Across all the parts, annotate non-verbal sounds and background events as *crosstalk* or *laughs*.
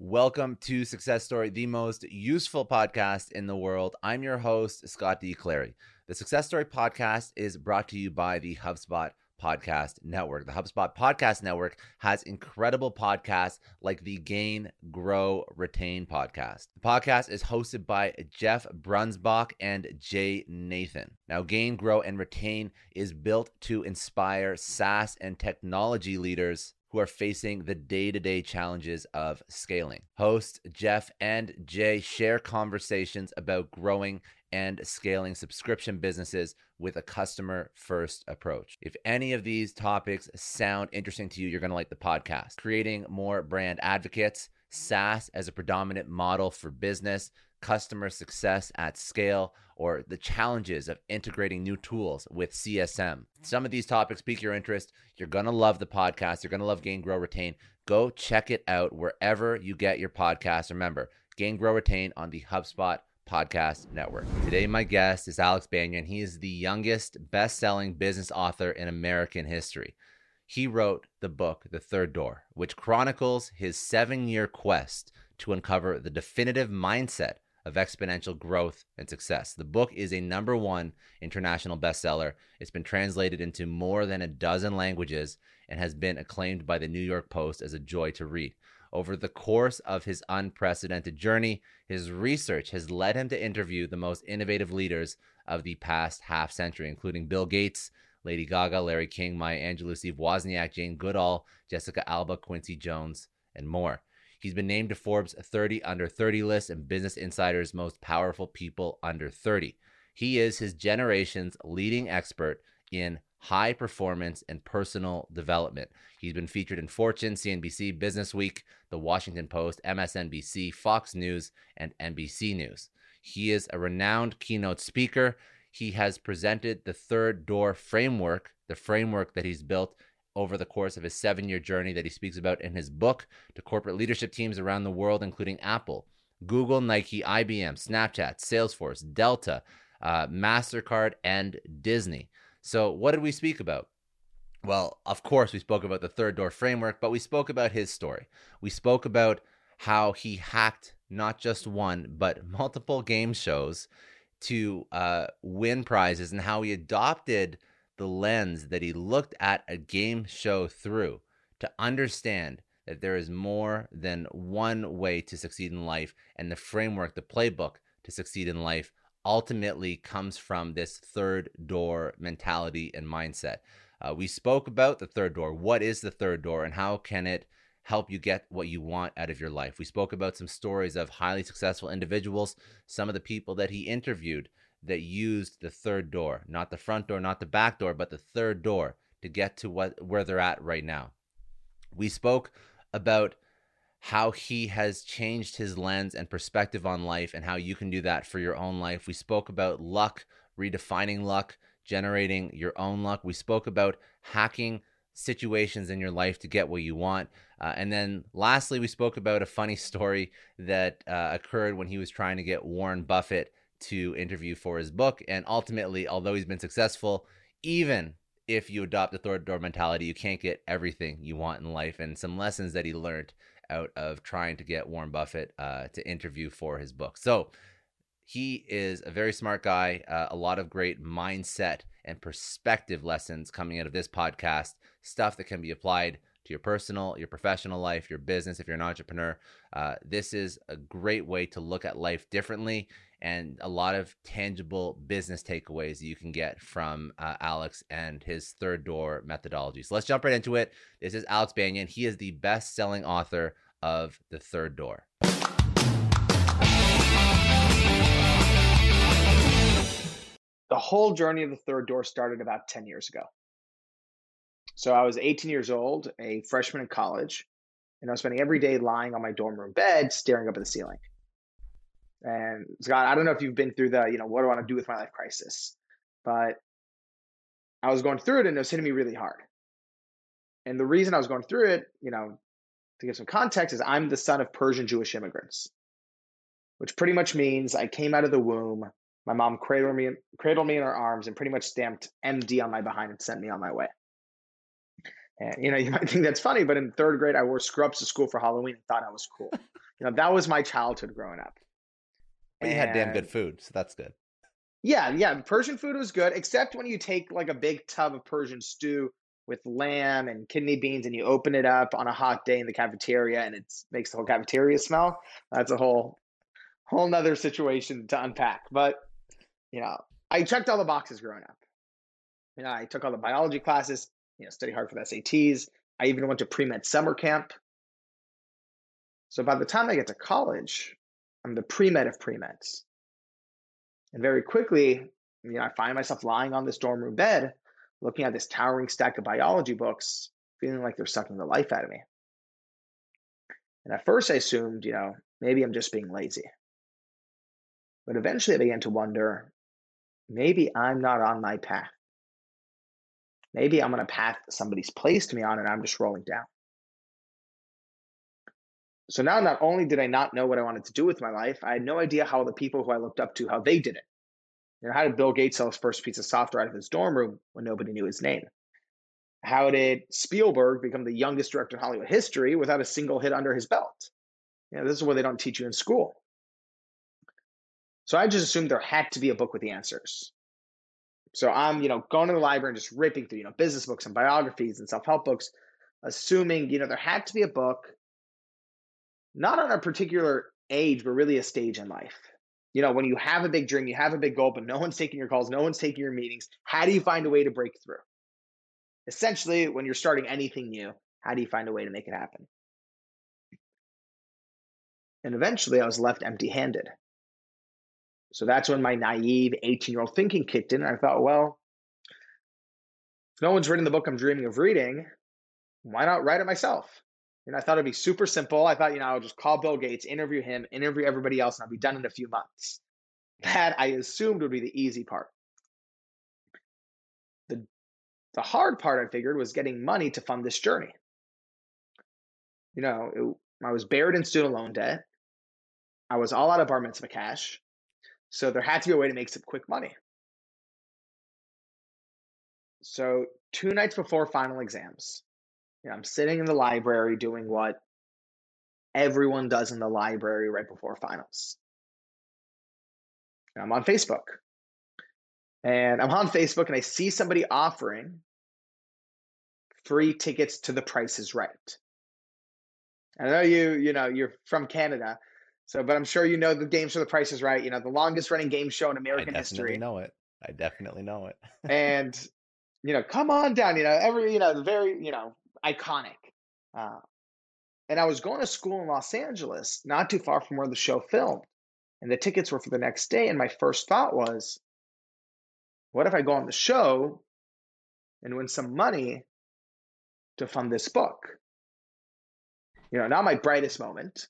Welcome to Success Story, the most useful podcast in the world. I'm your host, Scott D. Clary. The Success Story podcast is brought to you by the HubSpot Podcast Network. The HubSpot Podcast Network has incredible podcasts like the Gain, Grow, Retain podcast. The podcast is hosted by Jeff Breunsbach and Jay Nathan. Now, Gain, Grow, and Retain is built to inspire SaaS and technology leaders who are facing the day to day challenges of scaling. Hosts Jeff and Jay share conversations about growing and scaling subscription businesses with a customer first approach. If any of these topics sound interesting to you, you're going to like the podcast. Creating more brand advocates, SaaS as a predominant model for business, customer success at scale, or the challenges of integrating new tools with CSM. Some of these topics pique your interest. You're going to love the podcast. You're going to love Gain, Grow, Retain. Go check it out wherever you get your podcast. Remember, Gain, Grow, Retain on the HubSpot Podcast Network. Today, my guest is Alex Banayan. He is the youngest best selling business author in American history. He wrote the book, The Third Door, which chronicles his seven year quest to uncover the definitive mindset of exponential growth and success. The book is a number one international bestseller. It's been translated into more than a dozen languages and has been acclaimed by the New York Post as a joy to read. Over the course of his unprecedented journey, his research has led him to interview the most innovative leaders of the past half century, including Bill Gates, Lady Gaga, Larry King, Maya Angelou, Steve Wozniak, Jane Goodall, Jessica Alba, Quincy Jones, and more. He's been named to Forbes 30 under 30 list and Business Insider's most powerful people under 30. He is his generation's leading expert in high performance and personal development. He's been featured in Fortune, CNBC, Business Week, The Washington Post, MSNBC, Fox News, and NBC News. He is a renowned keynote speaker. He has presented the Third Door Framework, the framework that he's built over the course of his seven year journey that he speaks about in his book to corporate leadership teams around the world, including Apple, Google, Nike, IBM, Snapchat, Salesforce, Delta, uh, MasterCard, and Disney. So, what did we speak about? Well, of course, we spoke about the third door framework, but we spoke about his story. We spoke about how he hacked not just one, but *laughs* multiple game shows to uh, win prizes and how he adopted the lens that he looked at a game show through to understand that there is more than one way to succeed in life and the framework the playbook to succeed in life ultimately comes from this third door mentality and mindset. Uh, we spoke about the third door. What is the third door and how can it help you get what you want out of your life? We spoke about some stories of highly successful individuals some of the people that he interviewed that used the third door, not the front door, not the back door, but the third door to get to what where they're at right now. We spoke about how he has changed his lens and perspective on life and how you can do that for your own life. We spoke about luck, redefining luck, generating your own luck. We spoke about hacking situations in your life to get what you want. Uh, and then lastly, we spoke about a funny *laughs* story that uh, occurred when he was trying to get Warren Buffett to interview for his book. And ultimately, although he's been successful, even if you adopt the third door mentality, you can't get everything you want in life. And some lessons that he learned out of trying to get Warren Buffett uh, to interview for his book. So he is a very smart guy, uh, a lot of great mindset and perspective lessons coming out of this podcast, stuff that can be applied to your personal, your professional life, your business, if you're an entrepreneur. Uh, this is a great way to look at life differently and a lot of tangible business takeaways you can get from uh, Alex and his third door methodology. So let's jump right into it. This is Alex Banayan. He is the best selling author of The Third Door. The whole journey of The Third Door started about 10 years ago. So I was 18 years old, a freshman in college, and I was spending every day lying on my dorm room bed, staring up at the ceiling. And Scott, I don't know if you've been through the, you know, what do I want to do with my life crisis, but I was going through it and it was hitting me really hard. And the reason I was going through it, you know, to give some context, is I'm the son of Persian Jewish immigrants, which pretty much means I came out of the womb. My mom cradled me, cradled me in her arms and pretty much stamped MD on my behind and sent me on my way. And you know, *laughs* you might think that's funny, but in third grade, I wore scrubs to school for Halloween and thought I was cool. *laughs* You know, that was my childhood growing up. But you had damn good food, so that's good. Yeah, yeah. Persian food was good, except when you take like a big tub of Persian stew with lamb and kidney beans and you open it up on a hot day in the cafeteria and it makes the whole cafeteria smell. That's a whole whole nother situation to unpack. But you know, I checked all the boxes growing up. You know, I took all the biology classes, you know, study hard for the SATs. I even went to pre-med summer camp. So by the time I get to college, I'm the pre-med of pre-meds. And very quickly, you know, I find myself lying on this dorm room bed, looking at this towering stack of biology books, feeling like they're sucking the life out of me. And at first I assumed, you know, maybe I'm just being lazy. But eventually I began to wonder, maybe I'm not on my path. Maybe I'm on a path somebody's placed me on and I'm just rolling down. So now not only did I not know what I wanted to do with my life, I had no idea how the people who I looked up to, how they did it. You know, how did Bill Gates sell his first piece of software out of his dorm room when nobody knew his name? How did Spielberg become the youngest director in Hollywood history without a single hit under his belt? You know, this is what they don't teach you in school. So I just assumed there had to be a book with the answers. So I'm, you know, going to the library and just ripping through, you know, business books and biographies and self-help books, assuming, you know, there had to be a book not on a particular age, but really a stage in life. You know, when you have a big dream, you have a big goal, but no *laughs* one's taking your calls, no one's taking your meetings. How do you find a way to break through? Essentially, when you're starting anything new, how do you find a way to make it happen? And eventually, I was left empty handed. So that's when my naive 18 year old thinking kicked in. And I thought, well, if no one's written the book I'm dreaming of reading, why not write it myself? And I thought it'd be super simple. I thought, you know, I'll just call Bill Gates, interview him, interview everybody else, and I'll be done in a few months. That I assumed would be the easy part. The, the hard part, I figured, was getting money to fund this journey. You know, it, I was buried in student loan debt. I was all out of bar mitzvah cash. So there had to be a way to make some quick money. So two nights before final exams, you know, I'm sitting in the library doing what everyone does in the library right before finals. And I'm on Facebook. And I'm on Facebook and I see somebody offering free tickets to the Price is Right. I know you, you know, you're from Canada, so but I'm sure you know the games for the Price is Right. You know, the longest running game show in American I history. know it. I definitely know it. and you know, come on down. You know, every you know, the very you know, iconic. Uh, and I was going to school in Los Angeles, not too far from where the show filmed, and the tickets were for the next day. And my first thought was, what if I go on the show and win some money to fund this book? You know, not my brightest moment.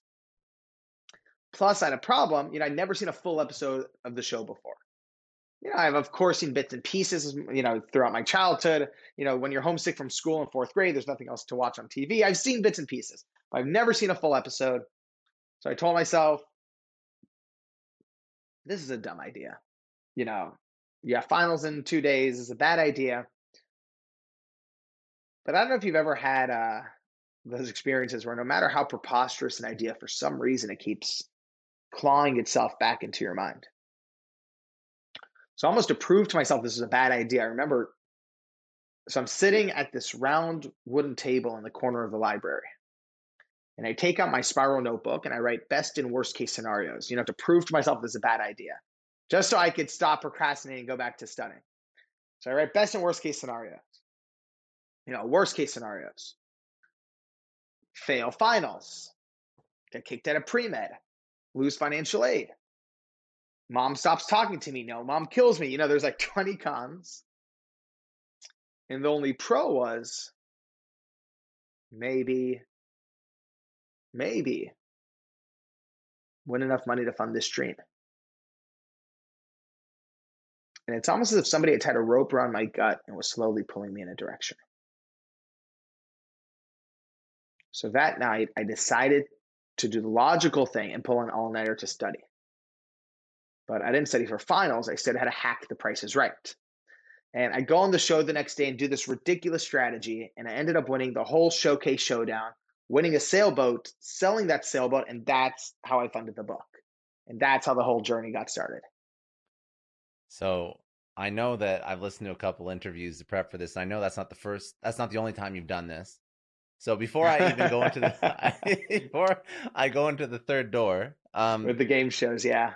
Plus, I had a problem. You know, I'd never seen a full episode of the show before you know, I've of course seen bits and pieces, you know, throughout my childhood. You know, when you're homesick from school in fourth grade, there's nothing else to watch on TV. I've seen bits and pieces, but I've never seen a full episode. So I told myself, this is a dumb idea. You know, yeah, finals in two days is a bad idea. But I don't know if you've ever had uh, those experiences where no matter how preposterous an idea, for some reason it keeps clawing itself back into your mind. So almost to prove to myself this is a bad idea, I remember. So I'm sitting at this round wooden table in the corner of the library. And I take out my spiral notebook and I write best and worst case scenarios, you know, to prove to myself this is a bad idea, just so I could stop procrastinating and go back to studying. So I write best and worst case scenarios. You know, worst case scenarios. Fail finals, get kicked out of pre med, lose financial aid, Mom stops talking to me. No, mom kills me. You know, there's like *laughs* 20 cons. And the only pro was maybe, maybe win enough money to fund this dream. And it's almost as if somebody had tied a rope around my gut and was slowly pulling me in a direction. So that night, I decided to do the logical thing and pull an all nighter to study but I didn't study for finals. I studied how to hack the prices right. And I go on the show the next day and do this ridiculous strategy. And I ended up winning the whole showcase showdown winning a sailboat, selling that sailboat, and that's how I funded the book. And that's how the whole journey got started. So I know that I've listened to a couple interviews to prep for this. I know that's not the first, that's not the only time you've done this. So before I even go into the *laughs* *laughs* before I go into the third door, um, with the game shows, yeah.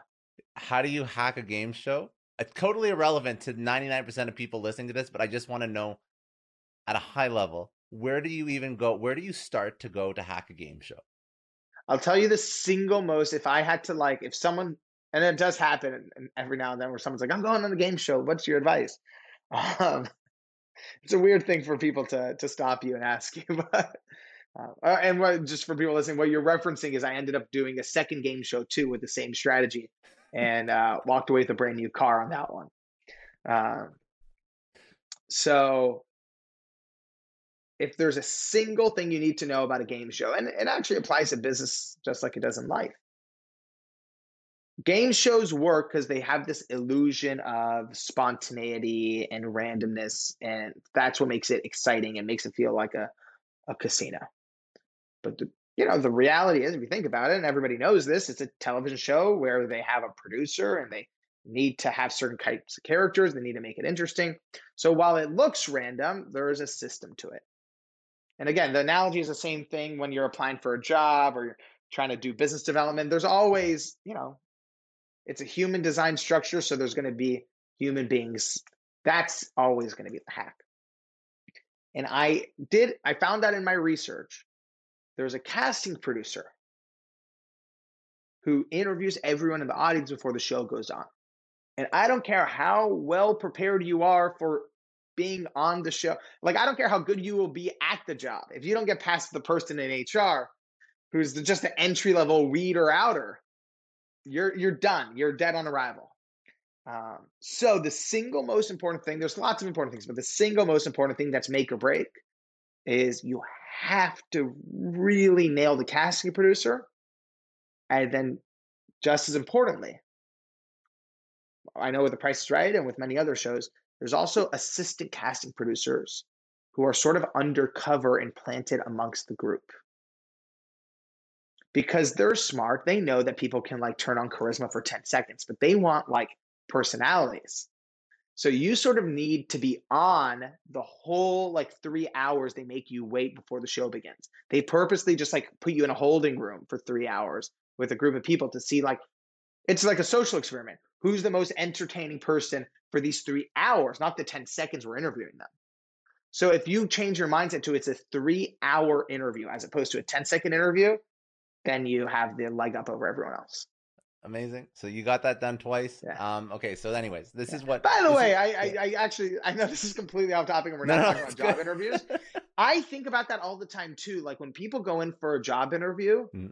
How do you hack a game show? It's totally irrelevant to ninety nine percent of people listening to this, but I just want to know at a high level where do you even go? Where do you start to go to hack a game show? I'll tell you the single most. If I had to like, if someone, and it does happen every now and then, where someone's like, "I'm going on a game show. What's your advice?" *laughs* Um, it's a weird thing for people to to stop you and ask you, *laughs* but. Uh, uh, and what, just for people listening, what you're referencing is I ended up doing a second game show too with the same strategy, and uh, walked away with a brand new car on that one. Uh, so if there's a single thing you need to know about a game show, and it actually applies to business just like it does in life. Game shows work because they have this illusion of spontaneity and randomness, and that's what makes it exciting and makes it feel like a, a casino. But the, you know, the reality is, if you think about it, and everybody knows this, it's a television show where they have a producer and they need to have certain types of characters. They need to make it interesting. So while it looks random, there is a system to it. And again, the analogy is the same thing when you're applying for a job or you're trying to do business development. There's always, you know, it's a human design structure, so there's going to be human beings. That's always going to be the hack. And I did, I found that in my research. There's a casting producer who interviews everyone in the audience before the show goes on. And I don't care how well prepared you are for being on the show. Like, I don't care how good you will be at the job. If you don't get past the person in HR who's just an entry level reader outer, you're you're done. You're dead on arrival. Um, so the single most important thing, there's lots of important things, but the single most important thing that's make or break is you have to really nail the casting producer. And then just as importantly, I know with The Price is Right and with many other shows, there's also assistant casting producers who are sort of undercover and planted amongst the group. Because they're smart, they know that people can like turn on charisma for 10 seconds, but they want like personalities. So you sort of need to be on the whole like three hours they make you wait before the show begins. They purposely just like put you in a holding room for three hours with a group of people to see like it's like a social experiment. Who's the most entertaining person for these three hours, not the 10 seconds we're interviewing them. So if you change your mindset to it's a three hour interview as opposed to a 10 second interview, then you have the leg up over everyone else. Amazing. So you got that done twice. Yeah. Um, okay. So, anyways, this yeah. is what. By the way, is, I, I, I, actually I know this is completely off topic, and we're not no, talking about job interviews. I think about that all the time too. Like when people go in for a job interview, mm-hmm.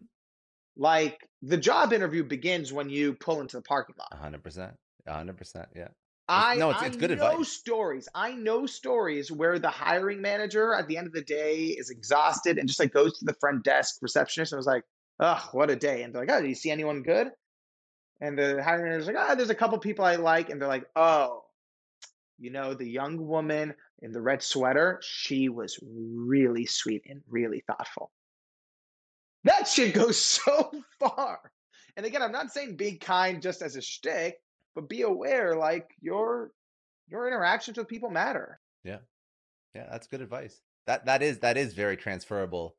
like the job interview begins when you pull into the parking lot. hundred percent. hundred percent. Yeah. I no, it's, it's good I know advice. stories. I know stories where the hiring manager at the end of the day is exhausted and just like goes to the front desk receptionist and was like, "Oh, what a day!" And they're like, "Oh, do you see anyone good?" And the hiring manager's like, "Ah, oh, there's a couple people I like," and they're like, "Oh, you know, the young woman in the red sweater, she was really sweet and really thoughtful." That shit goes *laughs* so far. And again, I'm not saying be kind just as a shtick but be aware like your your interactions with people matter yeah yeah that's good advice that that is that is very transferable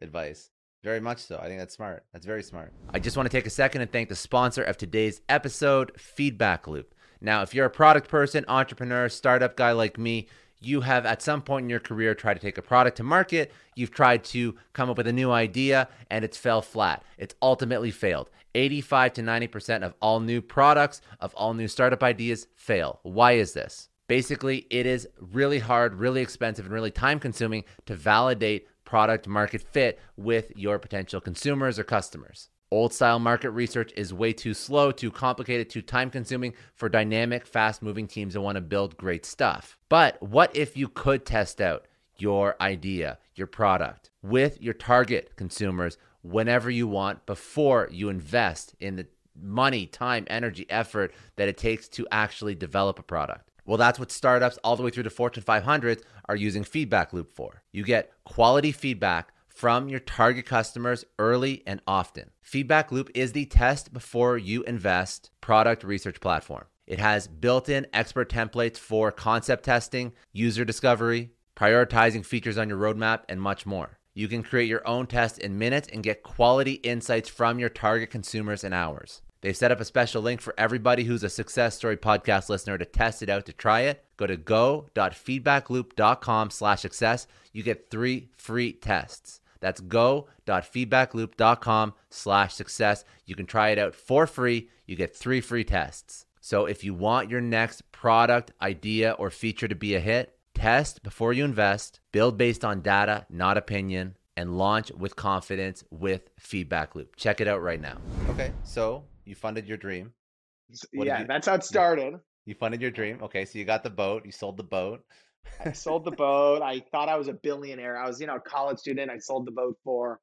advice very much so. I think that's smart. That's very smart. I just want to take a second and thank the sponsor of today's episode, Feedback Loop. Now, if you're a product person, entrepreneur, startup guy like me, you have at some point in your career tried to take a product to market, you've tried to come up with a new idea, and it's fell flat. It's ultimately failed. 85 to 90% of all new products, of all new startup ideas fail. Why is this? Basically, it is really hard, really expensive, and really time consuming to validate product market fit with your potential consumers or customers. Old style market research is way too slow, too complicated, too time consuming for dynamic, fast moving teams that want to build great stuff. But what if you could test out your idea, your product with your target consumers whenever you want before you invest in the money, time, energy, effort that it takes to actually develop a product? Well, that's what startups all the way through to Fortune 500s are using Feedback Loop for. You get quality feedback from your target customers early and often. Feedback Loop is the test before you invest product research platform. It has built in expert templates for concept testing, user discovery, prioritizing features on your roadmap, and much more. You can create your own test in minutes and get quality insights from your target consumers in hours. They've set up a special link for everybody who's a Success Story podcast listener to test it out to try it. Go to go.feedbackloop.com slash success. You get three free tests. That's go.feedbackloop.com slash success. You can try it out for free. You get three free tests. So if you want your next product, idea, or feature to be a hit, test before you invest, build based on data, not opinion, and launch with confidence with Feedback Loop. Check it out right now. Okay, so you funded your dream. What yeah, you, that's how it started. You funded your dream. Okay, so you got the boat. You sold the boat. I sold the *laughs* boat. I thought I was a billionaire. I was, you know, a college student. I sold the boat for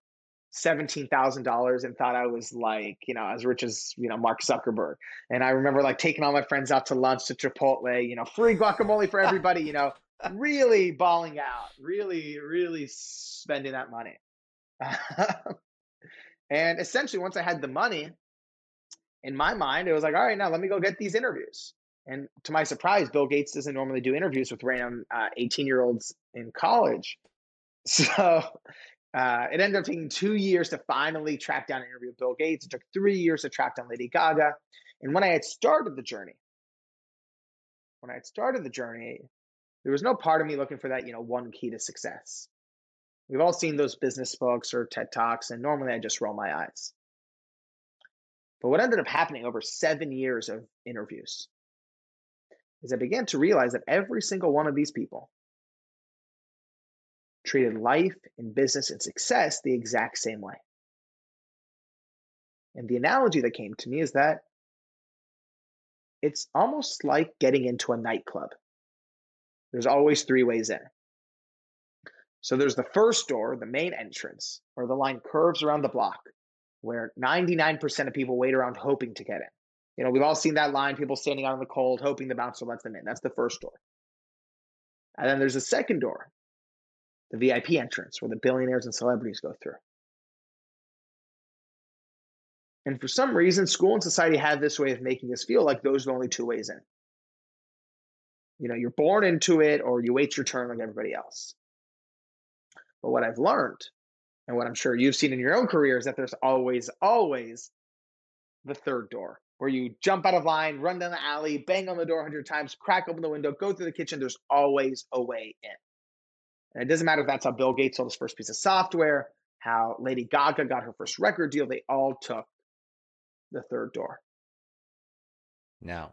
seventeen thousand dollars and thought I was like, you know, as rich as you know Mark Zuckerberg. And I remember like taking all my friends out to lunch to Chipotle. You know, free guacamole for everybody. You know, really balling out. Really, really spending that money. *laughs* and essentially, once I had the money, in my mind, it was like, all right, now let me go get these interviews. And to my surprise, Bill Gates doesn't normally do interviews with random 18 uh, year olds in college. *laughs* So uh, it ended up taking two years to finally track down an interview with Bill Gates. It took three years to track down Lady Gaga. And when I had started the journey, when I had started the journey, there was no part of me looking for that, you know, one key to success. We've all seen those business books or TED Talks, and normally I just roll my eyes. But what ended up happening over seven years of interviews is I began to realize that every single one of these people treated life and business and success the exact same way. And the analogy that came to me is that it's almost like getting into a nightclub. There's always three ways in. So there's the first door, the main entrance, where the line curves around the block where 99% of people wait around hoping to get in. You know, we've all seen that line, people standing out in the cold, hoping the bouncer lets them in. That's the first door. And then there's a second door, the VIP entrance, where the billionaires and celebrities go through. And for some reason, school and society have this way of making us feel like those are the only two ways in. You know, you're born into it or you wait your turn like everybody else. But what I've learned and what I'm sure you've seen in your own career is that there's always, always the third door where you jump out of line, run down the alley, bang on the door 100 times, crack open the window, go through the kitchen. There's always a way in. And it doesn't matter if that's how Bill Gates sold his first piece of software, how Lady Gaga got her first record deal, they all took the third door. Now,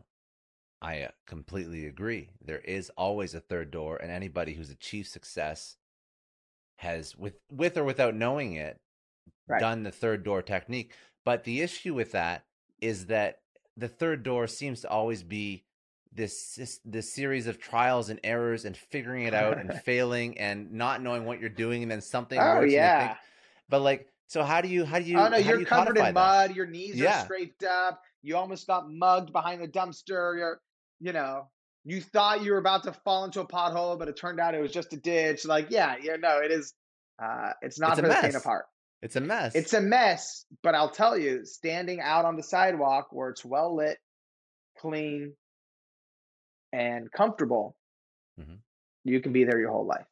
I uh, completely agree. There is always a third door, and anybody who's achieved success has with with or without knowing it right. done the third door technique but the issue with that is that the third door seems to always be this, this this series of trials and errors and figuring it out and *laughs* failing and not knowing what you're doing and then something oh works yeah think, but like so how do you how do you oh no you're you covered in mud that? your knees yeah. are scraped up you almost got mugged behind the dumpster you're you know you thought you were about to fall into a pothole, but it turned out it was just a ditch. Like, yeah, yeah, no, it is. Uh, it's not it's for the faint of heart. It's a mess. It's a mess, but I'll tell you, standing out on the sidewalk where it's well lit, clean, and comfortable, mm-hmm. you can be there your whole life.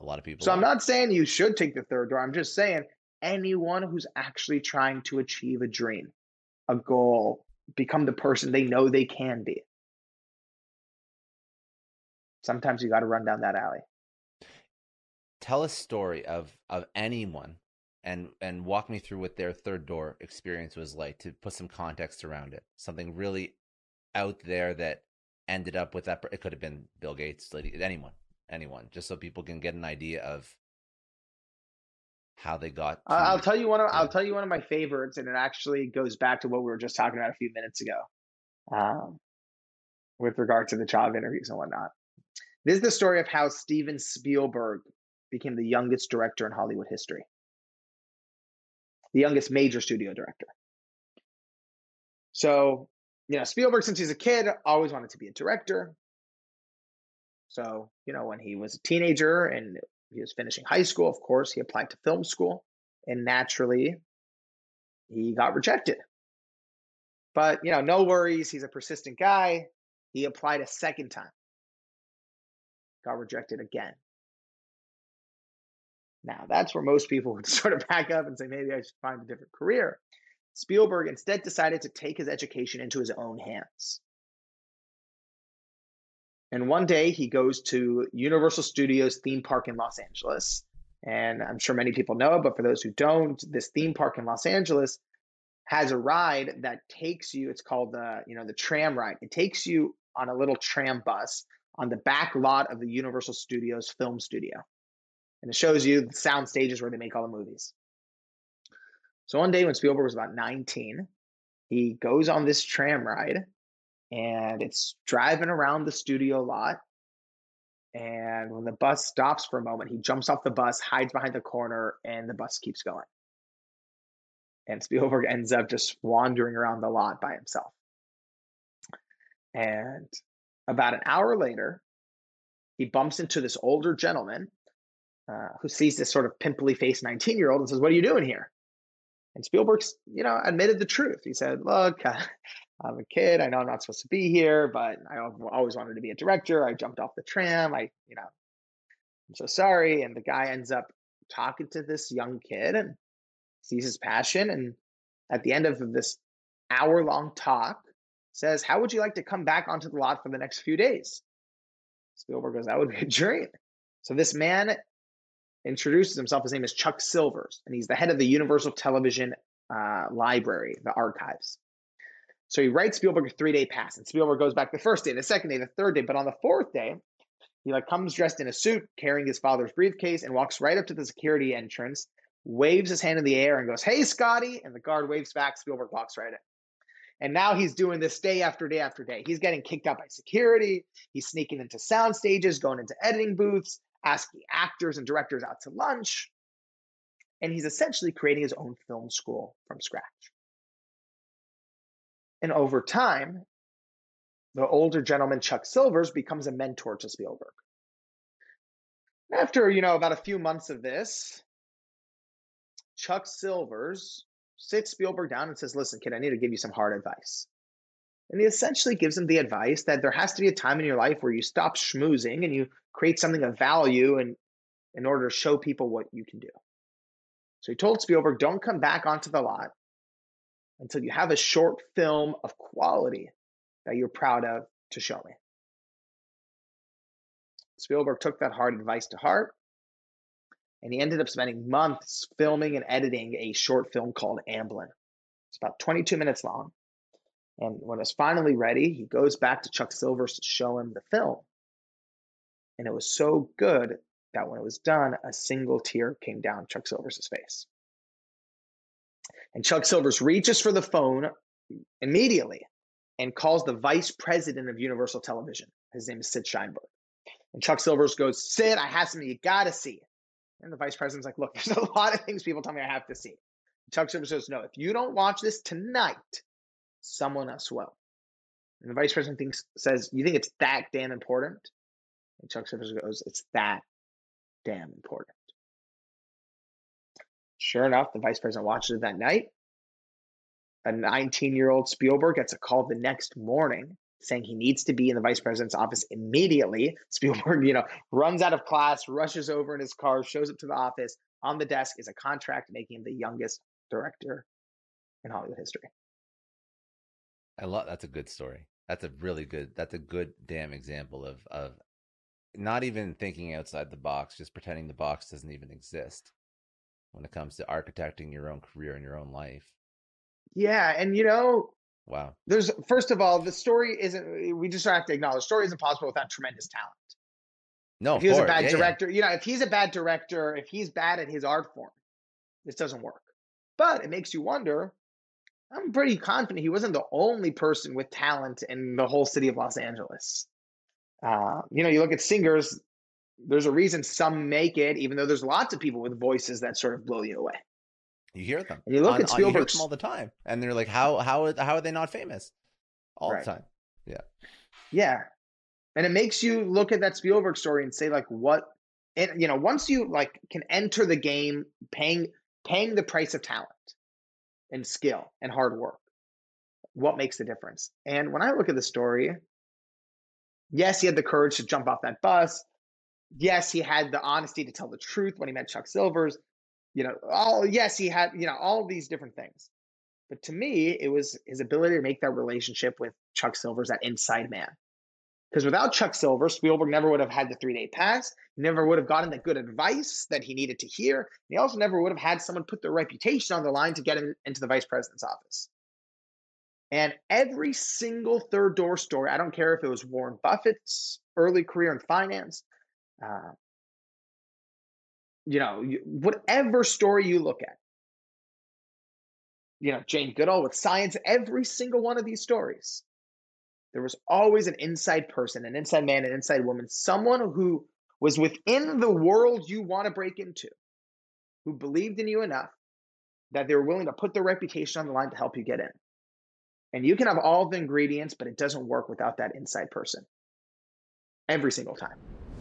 A lot of people. So are. I'm not saying you should take the third door. I'm just saying anyone who's actually trying to achieve a dream, a goal, become the person they know they can be sometimes you got to run down that alley. Tell a story of of anyone and and walk me through what their third door experience was like to put some context around it. Something really out there that ended up with that it could have been Bill Gates, anyone, anyone, just so people can get an idea of how they got to, I'll tell you one of. I'll tell you one of my favorites and it actually goes back to what we were just talking about a few minutes ago. Um, with regard to the job interviews and whatnot. This is the story of how Steven Spielberg became the youngest director in Hollywood history, the youngest major studio director. So, you know, Spielberg, since he's a kid, always wanted to be a director. So, you know, when he was a teenager and he was finishing high school, of course, he applied to film school, and naturally, he got rejected. But, you know, no worries. He's a persistent guy. He applied a second time, got rejected again. Now, that's where most people *laughs* would sort of back up and say, maybe I should find a different career. Spielberg instead decided to take his education into his own hands. And one day he goes to Universal Studios theme park in Los Angeles. And I'm sure many people know, but for those who don't, this theme park in Los Angeles has a ride that takes you, it's called the, you know, the tram ride. It takes you on a little tram bus on the back lot of the Universal Studios film studio. And it shows you the sound stages where they make all the movies. So one day when Spielberg was about 19, he goes on this tram ride and it's driving around the studio lot. And when the bus stops for a moment, he jumps off the bus, hides behind the corner, and the bus keeps going. And Spielberg *laughs* ends up just wandering around the lot by himself. And about an hour later, he bumps into this older gentleman uh, who sees this sort of pimply faced 19 year old and says, What are you doing here? And Spielberg's, you know, admitted the truth. He said, Look, *laughs* I'm a kid. I know I'm not supposed to be here, but I always wanted to be a director. I jumped off the tram. I, you know, I'm so sorry. And the guy ends up talking to this young kid and sees his passion. And at the end of this hour long talk, says, How would you like to come back onto the lot for the next few days? Spielberg goes, That would be a dream. So this man introduces himself. His name is Chuck Silvers, and he's the head of the Universal Television uh, Library, the archives. So he writes Spielberg a three day pass, and Spielberg goes back the first day, the second day, the third day. But on the fourth day, he like comes dressed in a suit, carrying his father's briefcase, and walks right up to the security entrance, waves his hand in the air, and goes, "Hey, Scotty!" And the guard waves back. Spielberg walks right in. And now he's doing this day after day after day. He's getting kicked out by security. He's sneaking into sound stages, going into editing booths, asking actors and directors out to lunch. And he's essentially creating his own film school from scratch. And over time, the older gentleman, Chuck Silvers, becomes a mentor to Spielberg. After, you know, about a few months of this, Chuck Silvers sits Spielberg down and says, Listen, kid, I need to give you some hard advice. And he essentially gives him the advice that there has to be a time in your life where you stop schmoozing and you create something of value and in order to show people what you can do. So he told Spielberg, don't come back onto the lot until you have a short film of quality that you're proud of to show me. Spielberg took that hard advice to heart, and he ended up spending months filming and editing a short film called Amblin. It's about 22 minutes long. And when it's finally ready, he goes back to Chuck Silvers to show him the film. And it was so good that when it was done, a single tear came down Chuck Silvers' face. And Chuck Silvers reaches for the phone immediately and calls the vice president of Universal Television. His name is Sid Sheinberg. And Chuck Silvers goes, Sid, I have something you got to see. And the vice president's like, look, *laughs* there's a lot of things people tell me I have to see. Chuck Silvers says, no, if you don't watch this tonight, someone else will. And the vice president thinks, says, you think it's that damn important? And Chuck Silvers goes, it's that damn important. Sure enough, the vice president watches it that night. A 19 year old Spielberg gets a call the next morning saying he needs to be in the vice president's office immediately. *laughs* Spielberg, you know, runs out of class, rushes over in his car, shows up to the office. On the desk is a contract making him the youngest director in Hollywood history. I love that's a good story. That's a really good that's a good damn example of of not even thinking outside the box, just pretending the box doesn't even exist when it comes to architecting your own career and your own life. Yeah, and you know, wow. There's first of all, the story isn't. We just have to acknowledge the story isn't possible without tremendous talent. No, if he was a bad yeah, director, yeah. you know, if he's a bad director, if he's bad at his art form, this doesn't work. But it makes you wonder. I'm pretty confident he wasn't the only person with talent in the whole city of Los Angeles. Uh, you know, you look at singers, there's a reason some make it, even though there's lots of people with voices that sort of blow you away. You hear them. And you look on, at uh, hear them all the time, and they're like, "How how how are they not famous?" All Right. the time. Yeah. Yeah. And it makes you look at that Spielberg story and say, like, what and you know, once you like can enter the game paying paying the price of talent and skill and hard work, what makes the difference? And when I look at the story, yes, he had the courage to jump off that bus. Yes, he had the honesty to tell the truth when he met Chuck Silvers. You know, all yes, he had, you know, all these different things. But to me, it was his ability to make that relationship with Chuck Silvers, that inside man. Because without Chuck Silver, Spielberg never would have had the three day pass, never would have gotten the good advice that he needed to hear. And he also never would have had someone put their reputation on the line to get him into the vice president's office. And every single third door story, I don't care if it was Warren Buffett's early career in finance, uh, you know, whatever story you look at, you know, Jane Goodall with science, every single one of these stories, there was always an inside person, an inside man, an inside woman, someone who was within the world you want to break into, who believed in you enough that they were willing to put their reputation on the line to help you get in. And you can have all the ingredients, but it doesn't work without that inside person every single time.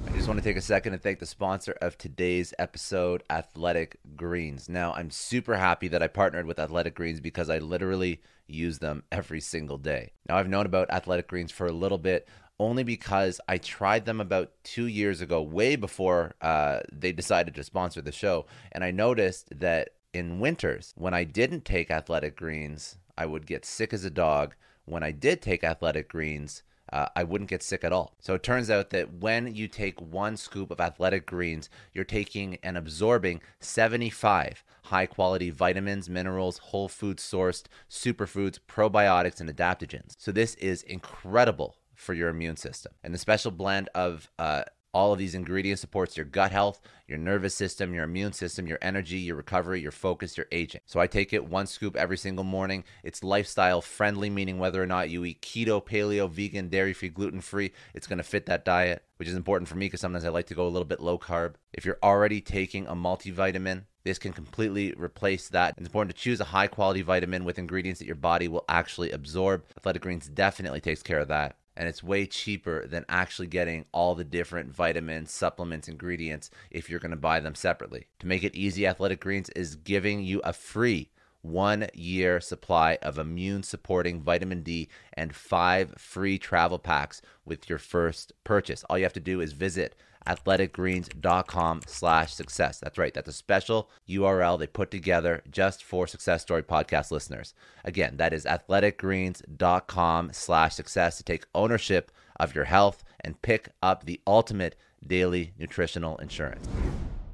I just want to take a second and thank the sponsor of today's episode, Athletic Greens. Now, I'm super happy that I partnered with Athletic Greens because I literally use them every single day. Now, I've known about Athletic Greens for a little bit only because I tried them about two years ago, way before uh, they decided to sponsor the show. And I noticed that in winters, when I didn't take Athletic Greens, I would get sick as a dog. When I did take Athletic Greens, uh, I wouldn't get sick at all. So it turns out that when you take one scoop of athletic greens, you're taking and absorbing 75 high quality vitamins, minerals, whole food sourced, superfoods, probiotics, and adaptogens. So this is incredible for your immune system. And the special blend of uh, all of these ingredients supports your gut health, your nervous system, your immune system, your energy, your recovery, your focus, your aging. So I take it one scoop every single morning. It's lifestyle friendly, meaning whether or not you eat keto, paleo, vegan, dairy free, gluten free, it's going to fit that diet, which is important for me because sometimes I like to go a little bit low carb. If you're already taking a multivitamin, this can completely replace that. It's important to choose a high quality vitamin with ingredients that your body will actually absorb. Athletic Greens definitely takes care of that and it's way cheaper than actually getting all the different vitamins, supplements, ingredients if you're going to buy them separately. To make it easy, Athletic Greens is giving you a free one year supply of immune supporting vitamin D and five free travel packs with your first purchase. All you have to do is visit athleticgreens.com slash success. That's right. That's a special URL they put together just for Success Story podcast listeners. Again, that is athleticgreens.com slash success to take ownership of your health and pick up the ultimate daily nutritional insurance.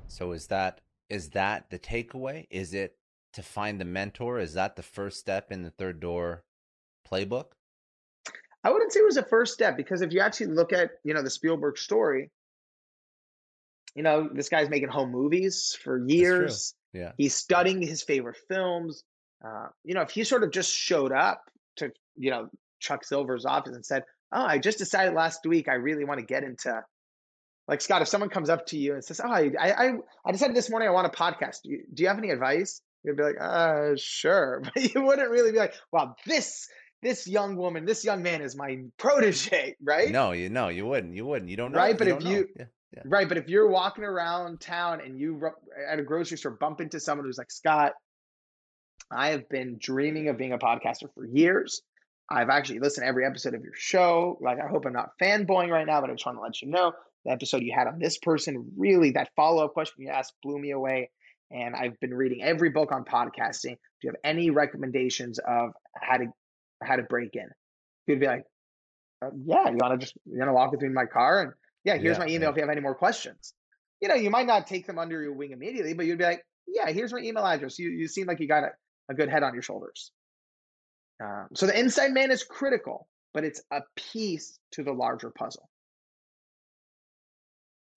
So is that is that the takeaway? Is it to find the mentor? Is that the first step in the third door playbook? I wouldn't say it was a first step because if you actually look at, you know, the Spielberg story, you know, this guy's making home movies for years. Yeah. He's studying his favorite films. Uh, you know, if he sort of just showed up to, you know, Chuck Silver's office and said, Oh, I just decided last week I really want to get into like Scott, if someone comes up to you and says, Oh, I I, I decided this morning I want a podcast. Do you, do you have any advice? You'd be like, uh, sure. *laughs* But you wouldn't really be like, wow, this this young woman, this young man is my protege, *laughs* right? No, you know, you wouldn't. You wouldn't. You don't know. Right, but you if you yeah. Yeah. Right, but if you're walking around town and you at a grocery store bump into someone who's like Scott, I have been dreaming of being a podcaster for years. I've actually listened to every episode of your show. Like, I hope I'm not fanboying right now, but I just want to let you know the episode you had on this person really that follow up question you asked blew me away. And I've been reading every book on podcasting. Do you have any recommendations of how to how to break in? You'd be like, uh, yeah, you want to just you want to walk with me in my car and yeah, here's yeah, my email yeah. if you have any more questions. You know, you might not take them under your wing immediately, but you'd be like, yeah, here's my email address. You, you seem like you got a, a good head on your shoulders. Um, so the inside man is critical, but it's a piece to the larger puzzle.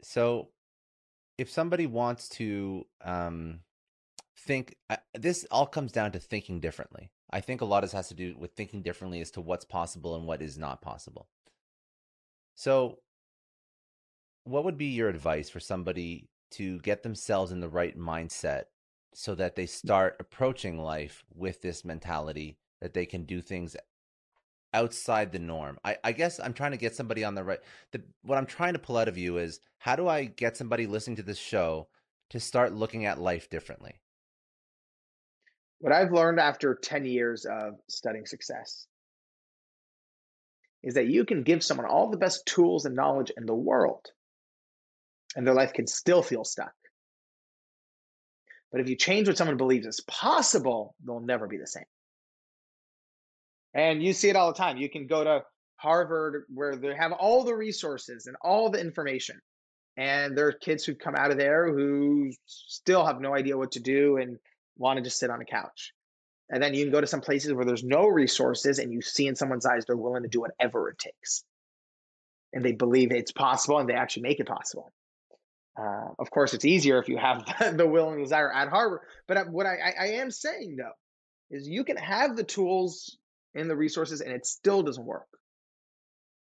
So if somebody wants to um, think, uh, this all comes down to thinking differently. I think a lot of this has to do with thinking differently as to what's possible and what is not possible. So what would be your advice for somebody to get themselves in the right mindset so that they mm. start approaching life with this mentality that they can do things outside the norm. I, I guess I'm trying to get somebody on the right. The, what I'm trying to pull out of you is how do I get somebody listening to this show to start looking at life differently? What I've learned after 10 years of studying success is that you can give someone all the best tools and knowledge in the world, and their life can still feel stuck. But if you change what someone believes is possible, they'll never be the same. And you see it all the time. You can go to Harvard where they have all the resources and all the information. And there are kids who come out of there who still have no idea what to do and want to just sit on a couch. And then you can go to some places where there's no resources and you see in someone's eyes they're willing to do whatever it takes. And they believe it's possible and they actually make it possible. Uh, of course, it's easier if you have *laughs* the will and desire at Harvard. But uh, what I, I am saying though is you can have the tools and the resources and it still doesn't work.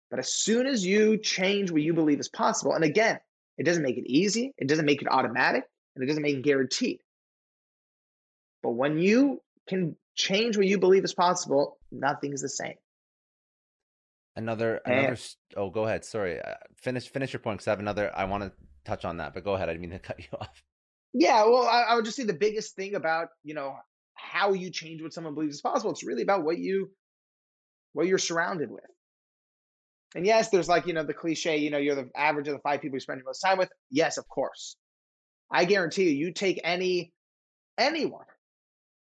But as soon as you change what you believe is possible, and again, it doesn't make it easy, it doesn't make it automatic, and it doesn't make it guaranteed. But when you can change what you believe is possible, nothing is the same. Another, another. And, oh, go ahead. Sorry, uh, finish finish your point because I have another. I want to touch on that, but go ahead. I didn't mean to *laughs* cut you off. Yeah, well, I, I would just say the biggest thing about you know how you change what someone believes is possible. It's really about what you what you're surrounded with. And yes, there's like, you know, the cliche, you know, you're the average of the five people you spend your most time with. Yes, of course. I guarantee you, you take any anyone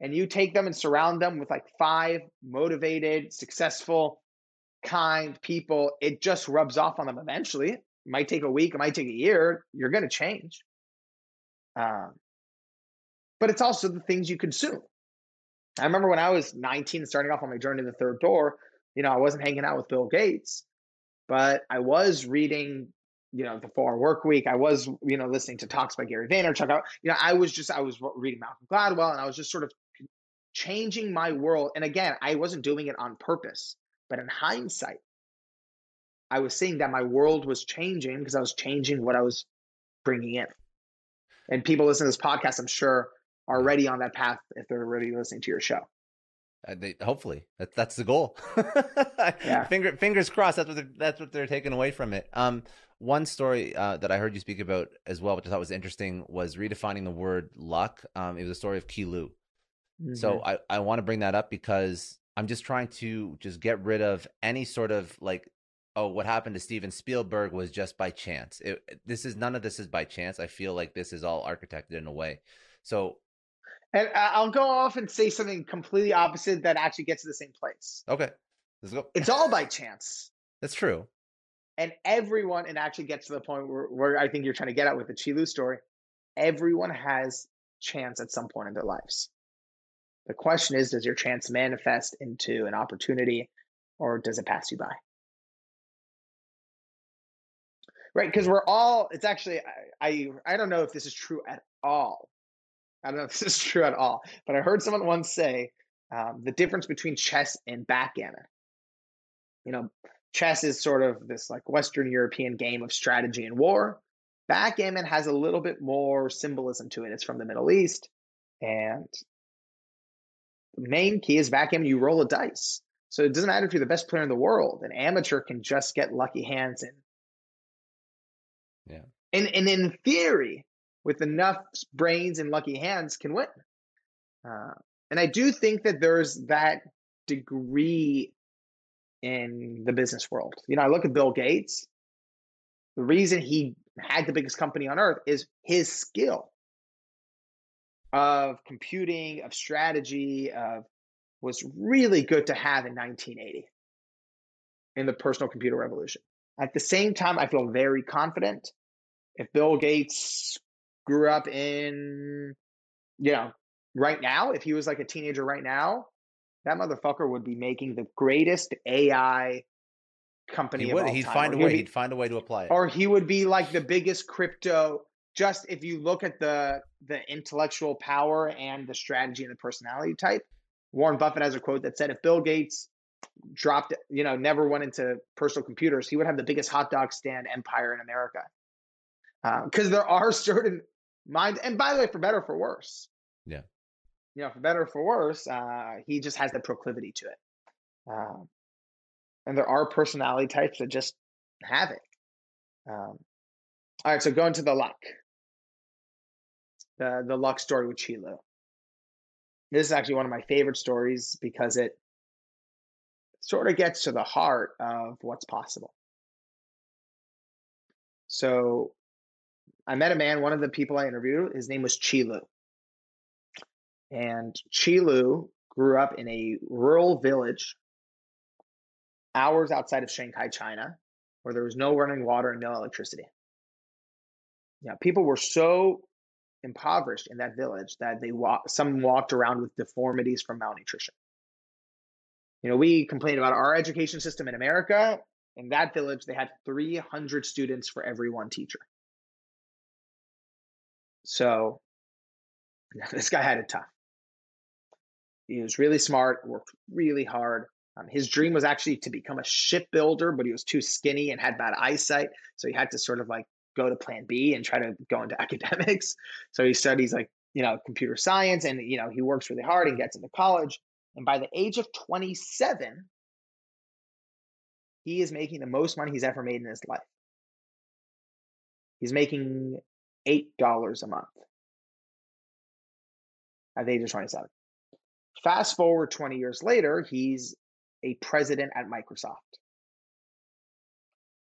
and you take them and surround them with like five motivated, successful, kind people, it just rubs off on them eventually. It might take a week, it might take a year. You're going to change. Um, but it's also the things you consume. I remember when I was 19 starting off on my journey to the third door, you know, I wasn't hanging out with Bill Gates, but I was reading, you know, the four work week. I was, you know, listening to talks by Gary Vaynerchuk. I, you know, I was just, I was reading Malcolm Gladwell and I was just sort of changing my world. And again, I wasn't doing it on purpose, but in hindsight, I was seeing that my world was changing because I was changing what I was bringing in. And people listening to this podcast, I'm sure, are already on that path if they're already listening to your show. Uh, they, hopefully that's that's the goal. *laughs* yeah. Finger, fingers crossed. That's what they're, that's what they're taking away from it. Um, one story uh, that I heard you speak about as well, which I thought was interesting, was redefining the word luck. Um, it was a story of Qi Lu. Mm-hmm. So I I want to bring that up because I'm just trying to just get rid of any sort of like oh what happened to Steven Spielberg was just by chance. It, this is none of this is by chance. I feel like this is all architected in a way. So and uh, I'll go off and say something completely opposite that actually gets to the same place. Okay. Let's go. It's all by chance. That's true. And everyone, and actually gets to the point where, where I think you're trying to get at with the Qi Lu story. Everyone has chance at some point in their lives. The question is, does your chance manifest into an opportunity or does it pass you by? Right. Because we're all, it's actually, I, I, I don't know if this is true at all, I don't know *laughs* if this is true at all, but I heard someone once say um, the difference between chess and backgammon. You know, chess is sort of this like Western European game of strategy and war. Backgammon has a little bit more symbolism to it. It's from the Middle East. And the main key is backgammon, you roll a dice. So it doesn't matter if you're the best player in the world. An amateur can just get lucky hands and yeah. And and in theory, with enough brains and lucky hands can win. Uh, and I do think that there's that degree in the business world. You know, I look at Bill Gates. The reason he had the biggest company on earth is his skill of computing, of strategy, of was really good to have in 1980 in the personal computer revolution. At the same time, I feel very confident if Bill Gates grew up in, you know, right now, if he was like a teenager right now, that motherfucker would be making the greatest AI company. He would. he'd time. find a way. He'd, be, he'd find a way to apply it. Or he would be like the biggest crypto. Just if you look at the the intellectual power and the strategy and the personality type, Warren Buffett has a quote that said, "If Bill Gates dropped, you know, never went into personal computers, he would have the biggest hot dog stand empire in America." Because uh, there are *laughs* certain mind and by the way for better or for worse. Yeah. You know for better or for worse uh he just has the proclivity to it. Um and there are personality types that just have it. Um, all right, so going to the luck, the the luck story with Qi This is actually one of my favorite stories because it sort of gets to the heart of what's possible. So I met a man, one of the people I interviewed, his name was Qi Lu. And Qi Lu grew up in a rural village hours outside of Shanghai, China, where there was no running water and no electricity. Yeah, people were so impoverished in that village that they walk, some walked around with deformities from malnutrition. You know, we complain about our education system in America. In that village, they had 300 students for every one teacher. So *laughs* this guy had it tough. He was really smart, worked really hard. Um, his dream was actually to become a shipbuilder, but he was too skinny and had bad eyesight. So he had to sort of like go to plan B and try to go into *laughs* academics. So he studies like, you know, computer science and, you know, he works really hard and gets into college. And by the age of 27, he is making the most money he's ever made in his life. He's making $8 a month at the age of 27. Fast forward 20 years later, he's a president at Microsoft.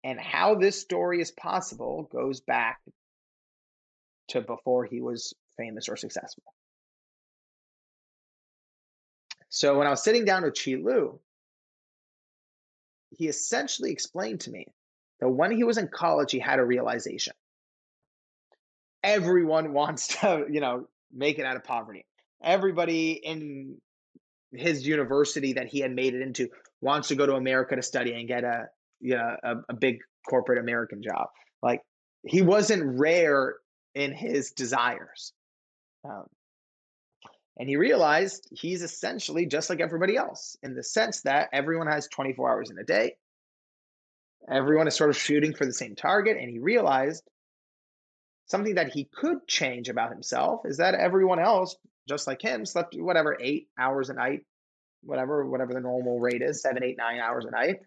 And how this story is possible goes back to before he was famous or successful. So when I was sitting down with Qi Lu, he essentially explained to me that when he was in college, he had a realization. Everyone *laughs* wants to, you know, make it out of poverty. Everybody in his university that he had made it into wants to go to America to study and get a you know a, a big corporate American job. Like he wasn't rare in his desires. Um, and he realized he's essentially just like everybody else in the sense that everyone has 24 hours in a day. Everyone is sort of shooting for the same target. And he realized something that he could change about himself is that everyone else, just like him, slept whatever, eight hours a night, whatever, whatever the normal rate is, seven, eight, nine hours a night.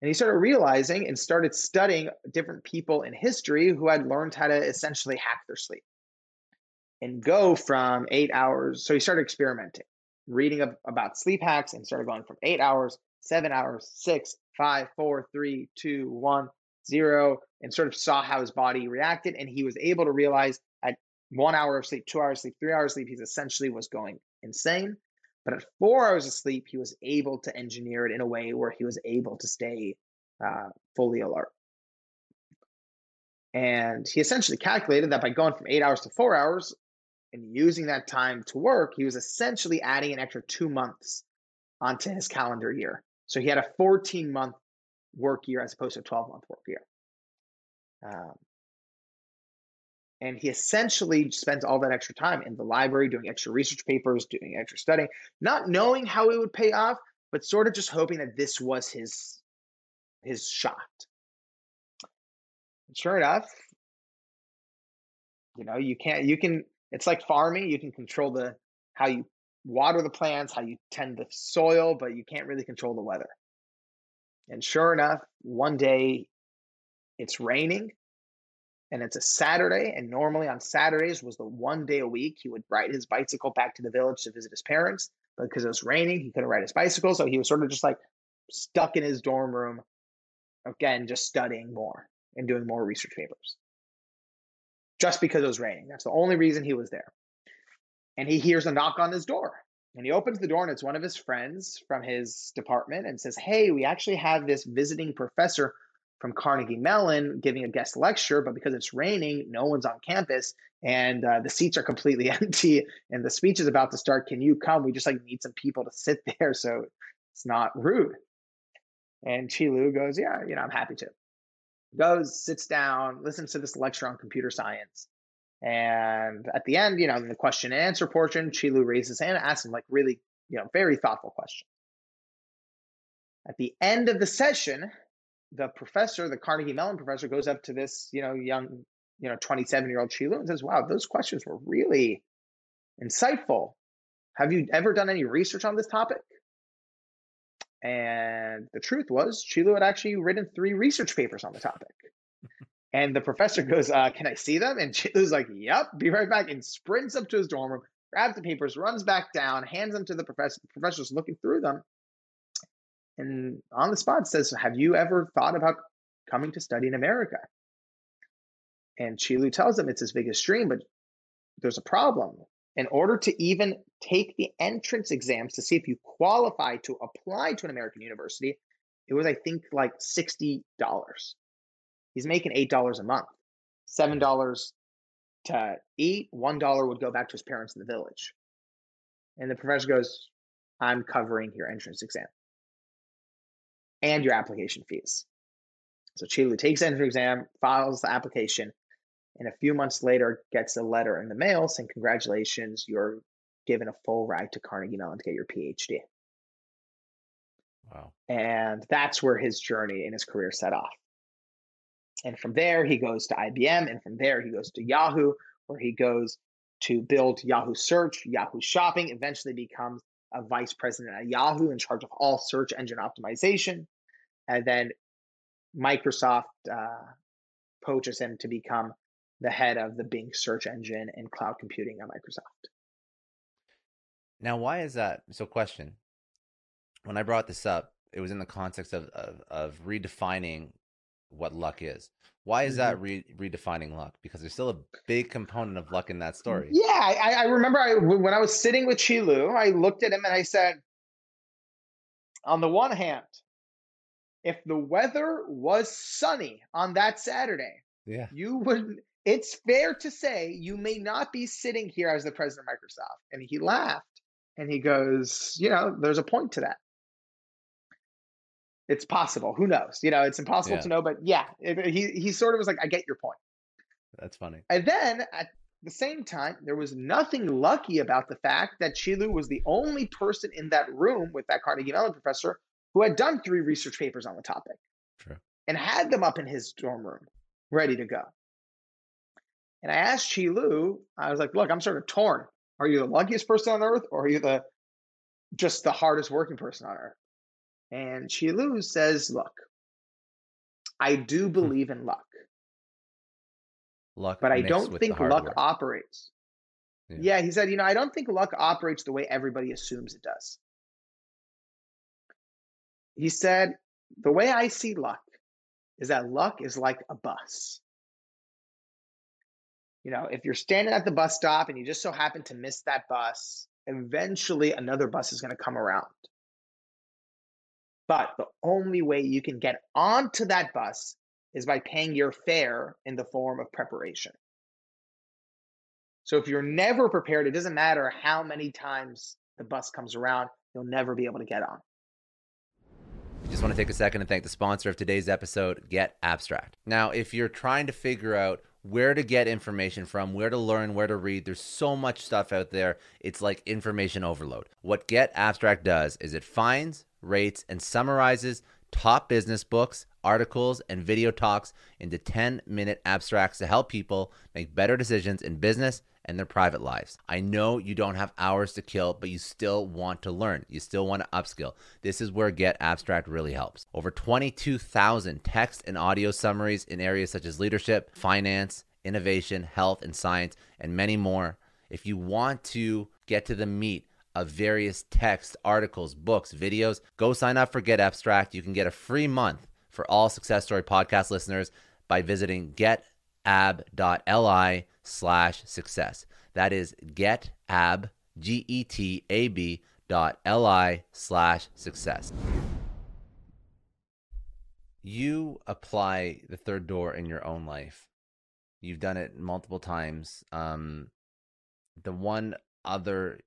And he started realizing and started studying different people in history who had learned how to essentially hack their sleep and go from eight hours. So he started experimenting, reading about sleep hacks and started going from eight hours, seven hours, six, five, four, three, two, one, zero, and sort of saw how his body reacted. And he was able to realize at one hour of sleep, two hours sleep, three hours sleep, he essentially was going insane. But at four hours of sleep, he was able to engineer it in a way where he was able to stay uh, fully alert. And he essentially calculated that by going from eight hours to four hours, and using that time to work, he was essentially adding an extra two months onto his calendar year. So he had a 14 month work year as opposed to a 12 month work year. Um, and he essentially spends all that extra time in the library doing extra research papers, doing extra studying, not knowing how it would pay off, but sort of just hoping that this was his his shot. Sure enough, you know, you can't you can it's like farming. You can control the how you water the plants, how you tend the soil, but you can't really control the weather. And sure enough, one day it's raining and it's a Saturday. And normally on Saturdays was the one day a week he would ride his bicycle back to the village to visit his parents. But because it was raining, he couldn't ride his bicycle. So he was sort of just like stuck in his dorm room, again, just studying more and doing more research papers just because it was raining. That's the only reason he was there. And he hears a knock on his door. And he opens the door, and it's one of his friends from his department and says, Hey, we actually have this visiting professor from Carnegie Mellon giving a guest lecture, but because it's raining, no one's on campus and uh, the seats are completely *laughs* empty and the speech is about to start. Can you come? We just like need some people to sit *laughs* there so it's not rude. And Qi Lu goes, Yeah, you know, I'm happy to goes, sits down, listens to this lecture on computer science. And at the end, you know, in the question and answer portion, Qi Lu raises his hand and asks him like really, you know, very thoughtful question. At the end of the session, the professor, the Carnegie Mellon professor, goes up to this, you know, young, you know, 27 year old Qi Lu and says, Wow, those questions were really insightful. Have you ever done any research on this topic? And the truth was, Qi Lu had actually written three research papers on the topic. *laughs* and the professor goes, uh, Can I see them? And Qi Lu's like, Yep, be right back. And sprints up to his dorm room, grabs the papers, runs back down, hands them to the professor. The professor's looking through them. And on the spot says, Have you ever thought about coming to study in America? And Qi Lu tells him it's his biggest dream, but there's a problem. In order to even take the entrance exams to see if you qualify to apply to an American university, it was, I think, like $60. He's making $8 a month, $7 to eat, $1 would go back to his parents in the village. And the professor goes, I'm covering your entrance exam and your application fees. So Qi Lu takes the entrance exam, files the application, and a few months later gets a letter in the mail saying, Congratulations, you're given a full ride to Carnegie Mellon to get your PhD. Wow. And that's where his journey and his career set off. And from there, he goes to IBM. And from there, he goes to Yahoo, where he goes to build Yahoo Search, Yahoo Shopping, eventually becomes a vice president at Yahoo in charge of all search engine optimization. And then Microsoft uh, poaches him to become the head of the Bing search engine and cloud computing at Microsoft. Now, why is that? So, question. When I brought this up, it was in the context of of, of redefining what luck is. Why is mm-hmm. that re- redefining luck? Because there's still a big component of luck in that story. Yeah, I, I remember I, when I was sitting with Qi Lu, I looked at him and I said, on the one hand, if the weather was sunny on that Saturday, yeah, you would it's fair to say you may not be sitting here as the president of Microsoft. And he laughed and he goes, you know, there's a point to that. It's possible. Who knows? You know, it's impossible yeah. to know, but yeah, it, he, he sort of was like, I get your point. That's funny. And then at the same time, there was nothing lucky about the fact that Qi Lu was the only person in that room with that Carnegie Mellon professor who had done three research papers on the topic. True. And had them up in his dorm room ready to go. And I asked Qi Lu, I was like, look, I'm sort of torn. Are you the luckiest person on earth or are you the just the hardest working person on earth? And Qi Lu says, look, I do hmm. believe in luck. Luck, but I don't think luck work. operates. Yeah. yeah, he said, you know, I don't think luck operates the way everybody assumes it does. He said, the way I see luck is that luck is like a bus. You know, if you're standing at the bus stop and you just so happen to miss that bus, eventually another bus is going to come around. But the only way you can get onto that bus is by paying your fare in the form of preparation. So if you're never prepared, it doesn't matter how many times the bus comes around, you'll never be able to get on. Just want to take a second and thank the sponsor of today's episode, Get Abstract. Now, if you're trying to figure out where to get information from, where to learn, where to read. There's so much stuff out there. It's like information overload. What Get Abstract does is it finds, rates, and summarizes top business books, articles, and video talks into 10 minute abstracts to help people make better decisions in business and their private lives. I know you don't have hours to kill, but you still want to learn. You still want to upskill. This is where Get Abstract really helps. Over 22,000 text and audio summaries in areas such as leadership, finance, innovation, health, and science, and many more. If you want to get to the meat of various text, articles, books, videos, go sign up for Get Abstract. You can get a free month for all Success Story podcast listeners by visiting getab.li slash success. That is getab, G E T A B dot L I slash success. You apply the third door in your own life. You've done it multiple times. Um, the one other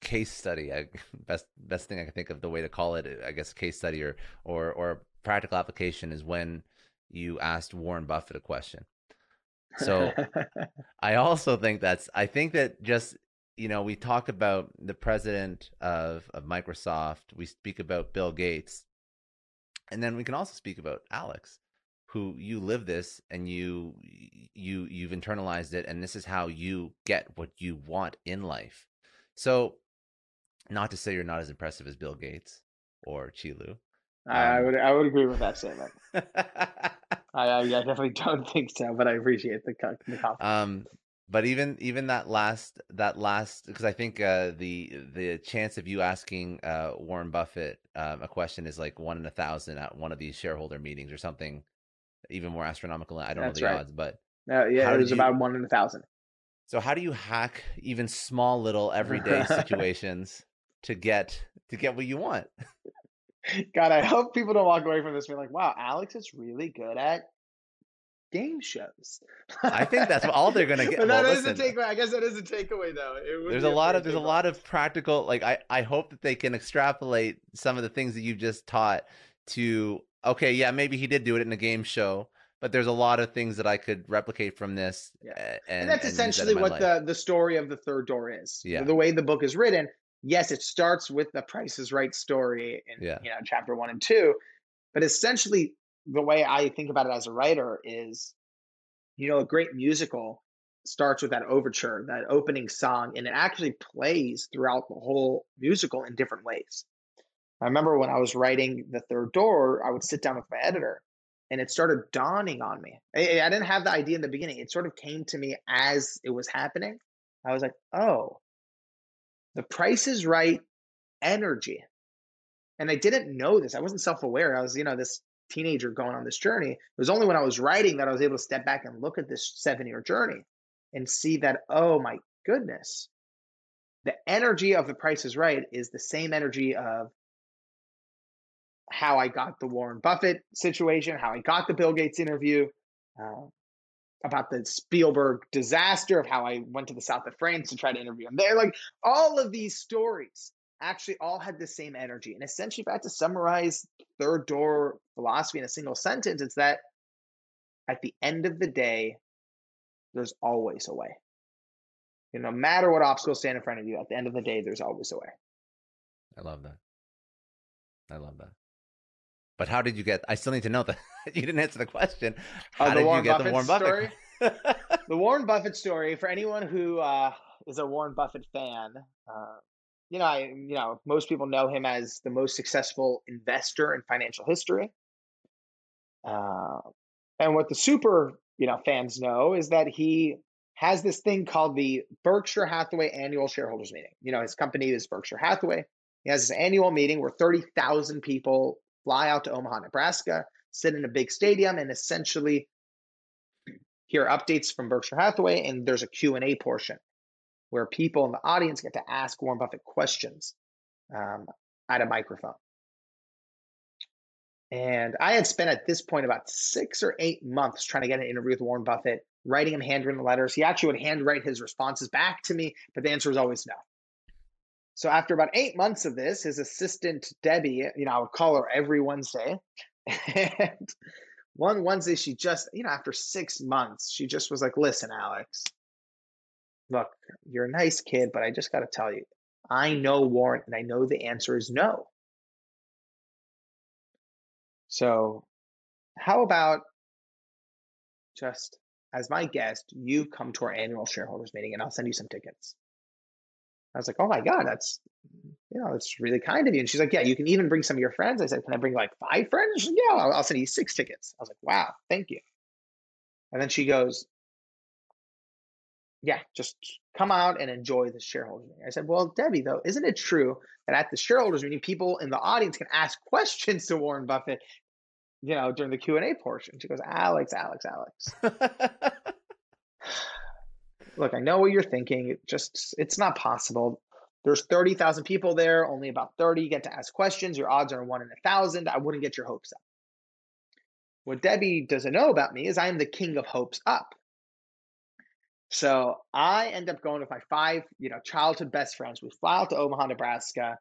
case study, I, *laughs* best best thing I can think of the way to call it, I guess, case study or or or practical application is when you asked Warren Buffett a question. So *laughs* I also think that's I think that just you know we talk about the president of of Microsoft, we speak about Bill Gates, and then we can also speak about Alex, who you live this and you you you've internalized it, and this is how you get what you want in life. So, not to say you're not as impressive as Bill Gates or Qi Lu. I, Um, would I would agree with that statement. *laughs* I, I, I definitely don't *laughs* think so, but I appreciate the, the compliment. um, but even even that last that last because I think uh, the the chance of you asking uh, Warren Buffett um, a question is like one in a thousand at one of these shareholder meetings or something even more astronomical. I don't That's know the right. odds, but Uh, yeah, it was you- about one in a thousand. so how do you hack even small little everyday *laughs* situations to get to get what you want? God, I hope people don't walk away from this being like, "Wow, Alex is really good at game shows." I think that's all they're gonna *laughs* get. But that Well, is a takeaway. I guess that is a takeaway, though. It there's a lot of there's a lot of practical like I I hope that they can extrapolate some of the things that you've just taught to okay yeah maybe he did do it in a game show but there's a lot of things that I could replicate from this Yeah. and, and, that's and use that essentially what life. the the story of the third door is. Yeah. The way the book is written, yes, it starts with the Price is Right story in Yeah. you know chapter one and two, but essentially the way I think about it as a writer is, you know, a great musical starts with that overture, that opening song, and it actually plays throughout the whole musical in different ways. I remember when I was writing the third door, I would sit down with my editor and it started dawning on me. I, I didn't have the idea in the beginning. It sort of came to me as it was happening. I was like, oh, the price is right energy. And I didn't know this. I wasn't self aware. I was, you know, this teenager going on this journey. It was only when I was writing that I was able to step back and look at this seven year journey and see that, oh my goodness, the energy of the price is right is the same energy of how I got the Warren Buffett situation, how I got the Bill Gates interview, uh, about the Spielberg disaster, of how I went to the south of France to try to interview him there. Like all of these stories actually all had the same energy. And essentially, if I had to summarize third door philosophy in a single sentence, it's that at the end of the day, there's always a way. You know, no matter what obstacles stand in front of you, at the end of the day, there's always a way. I love that. I love that. But how did you get? I still need to know that *laughs* you didn't answer the question. How Uh, the did Warren you get the Buffett Warren Buffett? *laughs* The Warren Buffett story for anyone who uh, is a Warren Buffett fan, uh, you know, I, you know, most people know him as the most successful investor in financial history. Uh, and what the super, you know, fans know is that he has this thing called the Berkshire Hathaway Annual Shareholders Meeting. You know, his company is Berkshire Hathaway. He has this annual meeting where 30,000 people fly out to Omaha, Nebraska, sit in a big stadium, and essentially hear updates from Berkshire Hathaway. And there's a Q&A portion where people in the audience get to ask Warren Buffett questions um, at a microphone. And I had spent at this point about six or eight months trying to get an interview with Warren Buffett, writing him handwritten letters. He actually would handwrite his responses back to me, but the answer was always no. So after about eight months of this, his assistant Debbie, you know, I would call her every Wednesday. *laughs* And one Wednesday, she just, you know, after six months, she just was like, listen, Alex, look, you're a nice kid, but I just got to tell you, I know Warren and I know the answer is no. So, how about just as my guest, you come to our annual shareholders meeting and I'll send you some tickets. I was like, oh my God, that's, you know, that's really kind of you. And she's like, yeah, you can even bring some of your friends. I said, can I bring like five friends? Yeah, I'll, I'll send you six tickets. I was like, wow, thank you. And then she goes, yeah, just come out and enjoy the shareholders meeting. I said, well, Debbie, though, isn't it true that at the shareholders meeting, people in the audience can ask questions to Warren Buffett, you know, during the Q&A portion? She goes, Alex, Alex, Alex. *laughs* Look, I know what you're thinking. It just, it's not possible. There's 30,000 people there. Only about 30 get to ask questions. Your odds are one in a thousand. I wouldn't get your hopes up. What Debbie doesn't know about me is I am the king of hopes up. So I end up going with my five, you know, childhood best friends. We fly out to Omaha, Nebraska.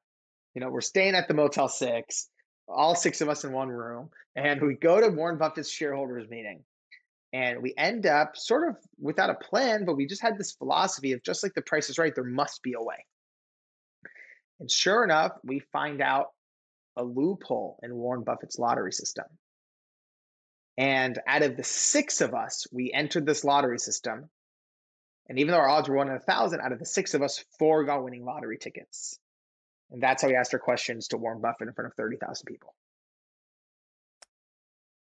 You know, we're staying at the Motel Six, all six of us in one room, and we go to Warren Buffett's shareholders meeting. And we end up sort of without a plan, but we just had this philosophy of just like the price is right, there must be a way. And sure enough, we find out a loophole in Warren Buffett's lottery system. And out of the six of us, we entered this lottery system. And even though our odds were one in a thousand, out of the six of us, four got winning lottery tickets. And that's how we asked our questions to Warren Buffett in front of 30,000 people.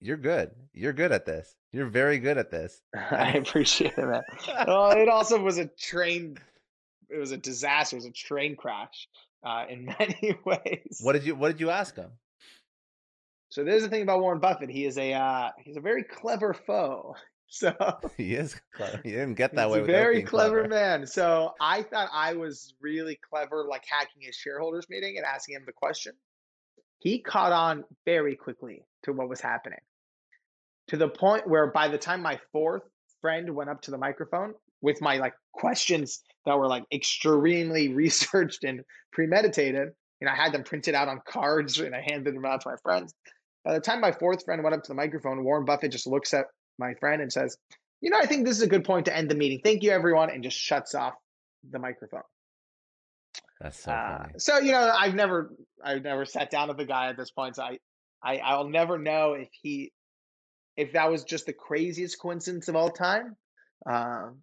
You're good. You're good at this. You're very good at this. *laughs* I appreciate it, man. well, *laughs* it also was a train. It was a disaster. It was a train crash uh, in *laughs* many ways. What did you What did you ask him? So there's the thing about Warren Buffett. He is a uh, he's a very clever foe. So he is clever. He didn't get that he's way. a very clever, clever man. So I thought I was really clever, like hacking his shareholders meeting and asking him the question. He caught on very quickly to what was happening, to the point where by the time my fourth friend went up to the microphone with my like questions that were like extremely *laughs* researched and premeditated, and I had them printed out on cards and I handed them out to my friends. By the time my fourth friend went up to the microphone, Warren Buffett just looks at my friend and says, You know, I think this is a good point to end the meeting. Thank you, everyone, and just shuts off the microphone. That's so Uh, funny. so you know, I've never, I've never sat down with the guy at this point. So I, I, I'll never know if he, if that was just the craziest coincidence of all time. Um,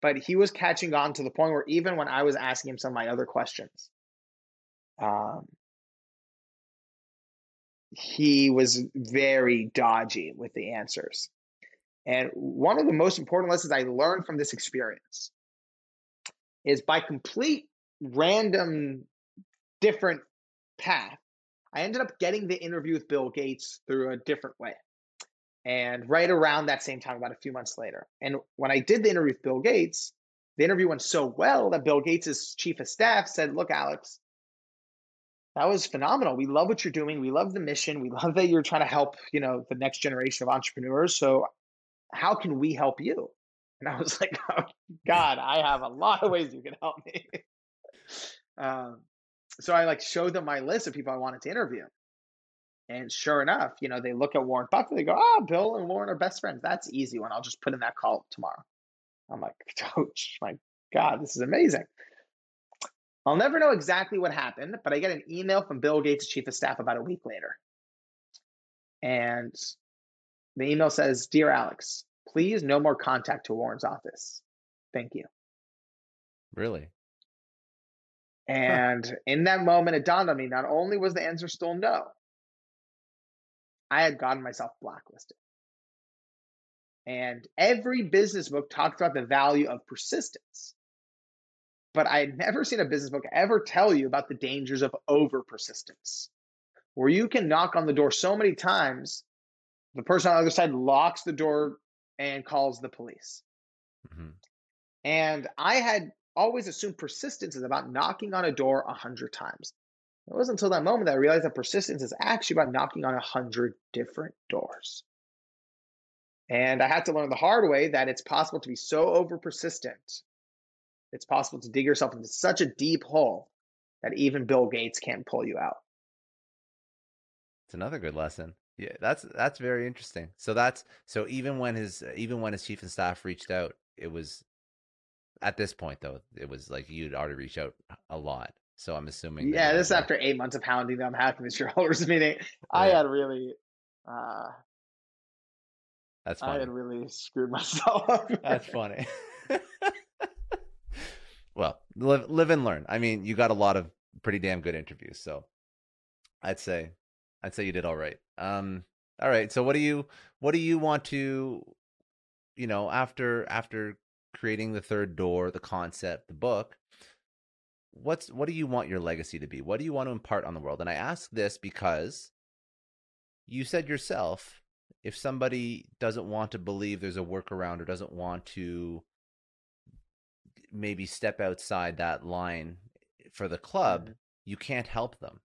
but he was catching on to the point where even when I was asking him some of my other questions, um, he was very dodgy with the answers. And one of the most important lessons I learned from this experience is by complete random different path, I ended up getting the interview with Bill Gates through a different way. And right around that same time, about a few months later. And when I did the interview with Bill Gates, the interview went so well that Bill Gates' chief of staff said, Look, Alex, that was phenomenal. We love what you're doing. We love the mission. We *laughs* love that you're trying to help, you know, the next generation of entrepreneurs. So how can we help you? And I was *laughs* like, oh, God, I have a lot of ways you can help me. *laughs* um, so I like showed them my list of people I wanted to interview. And sure enough, you know, they look at Warren Buffett, they go, oh, Bill and Warren are best friends. That's easy one. I'll just put in that call tomorrow. I'm like, *laughs* coach, my God, this is amazing. I'll never know exactly what happened, but I get an email from Bill Gates' chief of staff about a week later. And the email says, Dear Alex, please no more contact to Warren's office. Thank you. Really? And in that moment, it dawned on me not only was the answer still no, I had gotten myself blacklisted. And every business book talks about the value of persistence. But I had never seen a business book ever tell you about the dangers of over persistence, where you can knock on the door so many times, the person on the other side locks the door and calls the police. Mhm. And I had always assumed persistence is about knocking on a door a hundred times. It wasn't until that moment that I realized that persistence is actually about knocking on a hundred different doors. And I had to learn the hard way that it's possible to be so over persistent. It's possible to dig yourself into such a deep hole that even Bill Gates can't pull you out. It's another good lesson. Yeah, that's that's very interesting. So that's so even when his even when his chief of staff reached out, it was at this point though, it was like you'd already reached out a lot. So I'm assuming. Yeah, this is after eight months of hounding them, hacking the *laughs* shareholders meeting. I had really, uh, That's funny. I had really screwed *laughs* myself up. That's funny. *laughs* well, live live and learn. I mean, you got a lot of pretty damn good interviews, so I'd say I'd say you did all right. Um all right. So what do you what do you want to you know, after after creating the third door, the concept, the book, what's what do you want your legacy to be? What do you want to impart on the world? And I ask this because you said yourself if somebody doesn't want to believe there's a workaround or doesn't want to maybe step outside that line for the club, Mhm. you can't help them.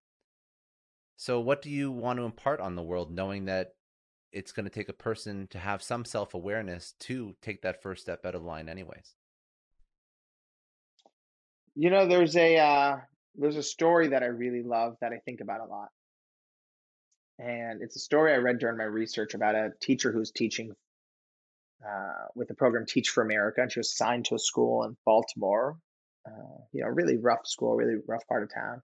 So, what do you want to impart on the world, knowing that it's going to take a person to have some self awareness to take that first step out of line, anyways? You know, there's a uh, there's a story that I really love that I think about a lot, and it's a story I read during my research about a teacher who's teaching uh, with the program Teach for America, and she was assigned to a school in Baltimore. Uh, you know, really rough school, really rough part of town,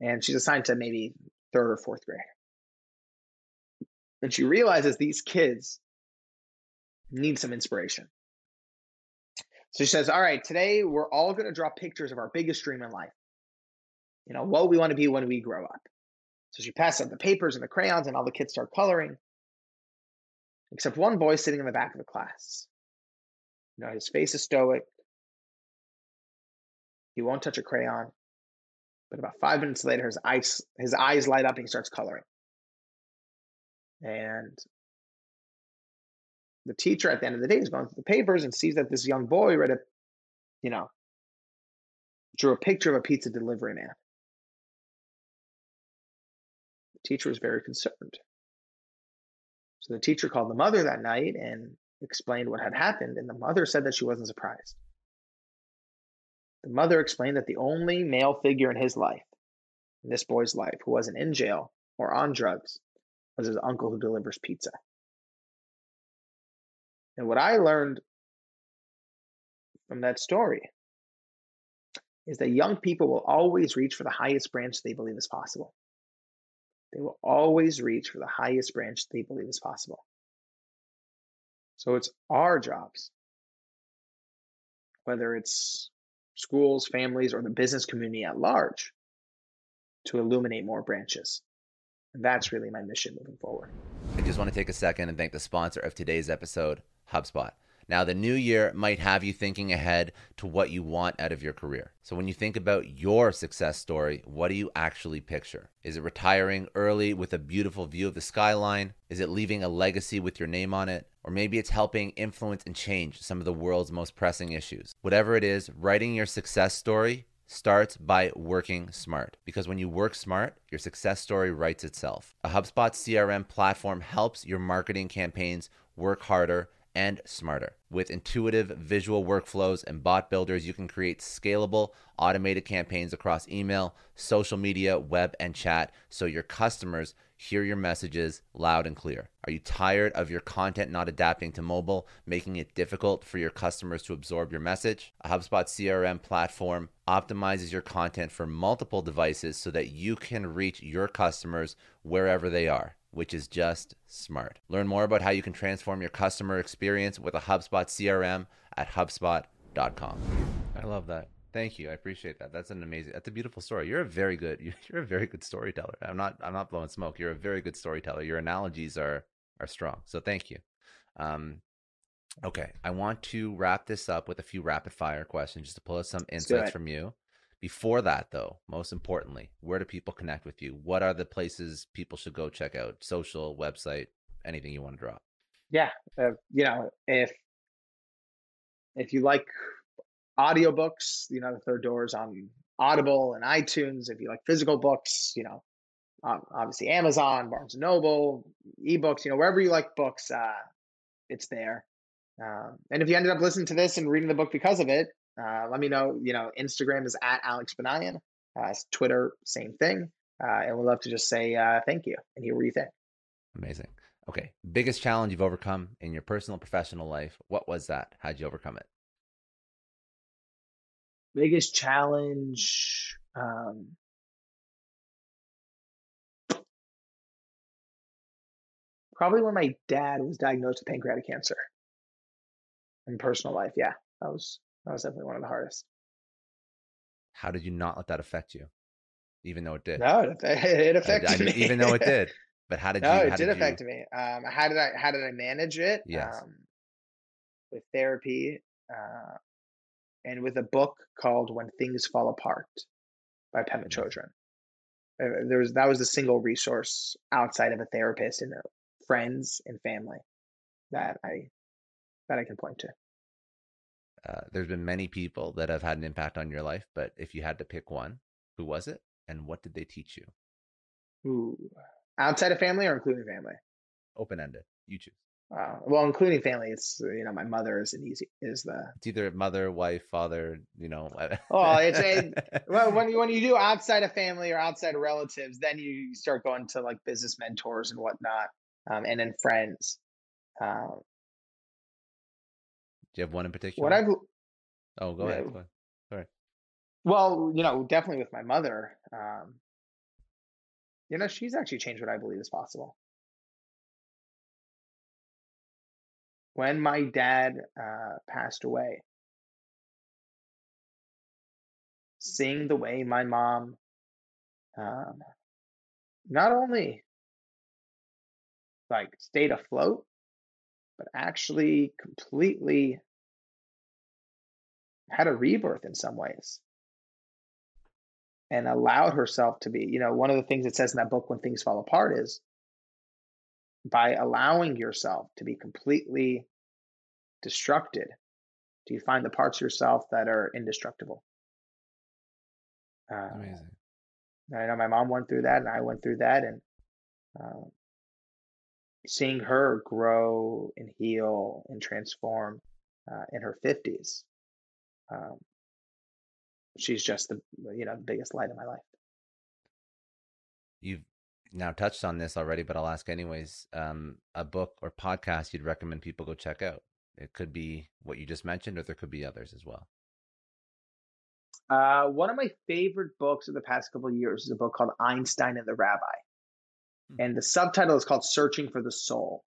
and she's assigned to maybe third or fourth grade, and she realizes these kids need some inspiration. So she says, All right, today we're all going to draw pictures of our biggest dream in life. You know, what we want to be when we grow up. So she passes out the papers and the crayons, and all the kids start coloring, except one boy sitting in the back of the class. You know, his face is stoic. He won't touch a crayon. But about five minutes later, his eyes his eyes light up and he starts coloring. And the teacher at the end of the day is going through the papers and sees that this young boy read a, you know, drew a picture of a pizza delivery man. The teacher was very concerned. So the teacher called the mother that night and explained what had happened, and the mother said that she wasn't surprised. The mother explained that the only male figure in his life, in this boy's life, who wasn't in jail or on drugs, was his uncle who delivers pizza. And what I learned from that story is that young people will always reach for the highest branch they believe is possible. They will always reach for the highest branch they believe is possible. So it's our jobs, whether it's schools, families, or the business community at large, to illuminate more branches. And that's really my mission moving forward. I just want to take a second and thank the sponsor of today's episode, HubSpot. Now, the new year might have you thinking ahead to what you want out of your career. So, when you think about your success story, what do you actually picture? Is it retiring early with a beautiful view of the skyline? Is it leaving a legacy with your name on it? Or maybe it's helping influence and change some of the world's most pressing issues. Whatever it is, writing your success story starts by working smart. Because when you work smart, your success story writes itself. A HubSpot CRM platform helps your marketing campaigns work harder and smarter. With intuitive visual workflows and bot builders, you can create scalable, automated campaigns across email, social media, web, and chat so your customers hear your messages loud and clear. Are you tired of your content not adapting to mobile, making it difficult for your customers to absorb your message? A HubSpot CRM platform optimizes your content for multiple devices so that you can reach your customers wherever they are which is just smart. Learn more about how you can transform your customer experience with a HubSpot CRM at HubSpot.com. I love that. Thank you. I appreciate that. That's an amazing. That's a beautiful story. You're a very good. *laughs* You're a very good storyteller. I'm not. I'm not blowing smoke. You're a very good storyteller. Your analogies are are strong. So thank you. Um, okay, I want to wrap this up with a few rapid fire questions just to pull out some insights from you. Before that, though, most importantly, where do people connect with you? What are the places people should go check out? Social, website, anything you want to drop? Yeah, uh, you know, if if you like audiobooks, you know, the third door is on Audible and iTunes. If you like physical books, you know, um, obviously Amazon, Barnes and Noble, ebooks, you know, wherever you like books, uh, it's there. Um, and if you ended up listening to this and reading the book because of it, uh, let me know. You know, Instagram is at Alex Banayan. Uh, Twitter, same thing. Uh, and we'd love to just say uh, thank you and hear what you think. Amazing. Okay. Biggest challenge you've overcome in your personal professional life. What was that? How'd you overcome it? Biggest challenge. Um, probably when my dad was diagnosed with pancreatic cancer in personal life. Yeah, that was that was definitely one of the hardest. How did you not let that affect you, even though it did? No, it, *laughs* it affected I, I, me. Even though it did, but how *laughs* did no, you? No, it did, did affect you... me. Um, how did I? How did I manage it? Yes. Um, with therapy, uh, and with a book called "When Things Fall Apart" by Pema mm-hmm. Chodron. Uh, there was that was the single resource outside of a therapist and uh, friends and family that I that I can point to. Uh, there's been many people that have had an impact on your life, but if you had to pick one, who was it, and what did they teach you? Ooh, outside of family or including family? Open ended. You choose. Uh, well, including family, it's you know my mother is an easy is the. It's either mother, wife, father. You know. *laughs* oh, it's a well when you when you do *laughs* outside of family or outside of relatives, then you start going to like business mentors and whatnot, um, and then friends. Um, do you have one in particular? What I've oh, go ahead. Go ahead. Sorry. Well, you know, definitely with my mother. Um, you know, she's actually changed what I believe is possible. When my dad uh, passed away, seeing the way my mom um, not only like stayed afloat, but actually completely had a rebirth in some ways and allowed herself to be. You know, one of the things it says in that book, When Things Fall Apart, is by allowing yourself to be completely destructed, do you find the parts of yourself that are indestructible? Uh, Amazing. I know my mom went through that, and I went through that, and uh, seeing her grow and heal and transform uh, in her fifties, um, she's just the you know the biggest light in my life. You've now touched on this already, but I'll ask anyways. Um, a book or podcast you'd recommend people go check out? It could be what you just mentioned, or there could be others as well. Uh, one of my favorite books of the past couple of years is a book called Einstein and the Rabbi. And the subtitle is called "Searching for the Soul."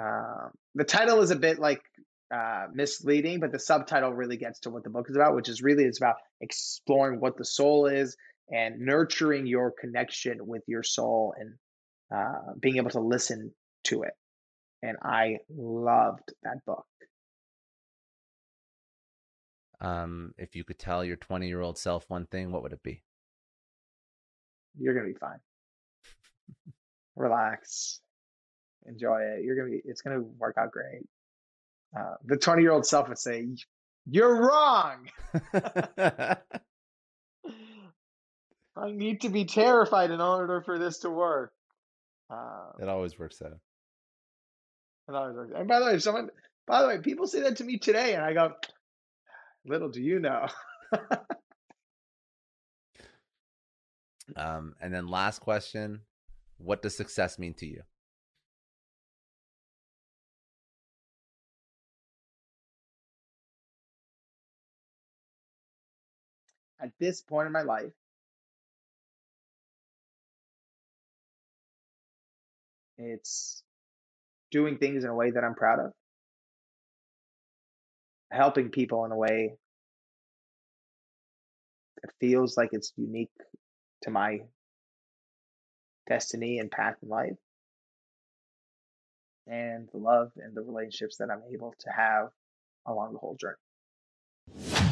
Uh, the title is a bit like uh, misleading, but the subtitle really gets to what the book is about, which is really it's about exploring what the soul is and nurturing your connection with your soul and uh, being able to listen to it. And I loved that book. Um, if you could tell your 20 year old self one thing, what would it be? You're going to be fine. Relax. Enjoy it. You're to be, it's to work out great. Uh, the 20 year old self would say, You're wrong. *laughs* I need to be terrified in order for this to work. Uh, it always works out. It always works. And by the way, if someone, by the way, people say that to me today, and I go, little do you know. *laughs* um, and then last question What does success mean to you? at this point in my life, it's doing things in a way that I'm proud of, helping people in a way that feels like it's unique to my destiny and path in life, and the love and the relationships that I'm able to have along the whole journey.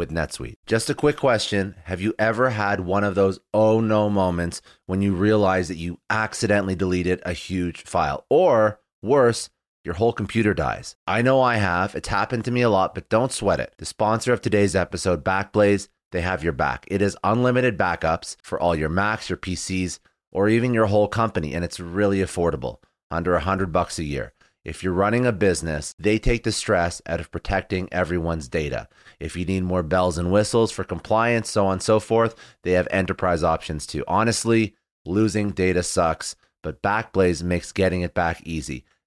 with NetSuite. Just a quick question Have you ever had one of those oh no moments when you realize that you accidentally deleted a huge file? Or worse, your whole computer dies. I know I have. It's happened to me a lot, but don't sweat it. The sponsor of today's episode, Backblaze, they have your back. It is unlimited backups for all your Macs, your PCs, or even your whole company, and it's really affordable, under a hundred bucks a year. If you're running a business, they take the stress out of protecting everyone's data. If you need more bells and whistles for compliance, so on and so forth, they have enterprise options too. Honestly, losing data sucks, but Backblaze makes getting it back easy.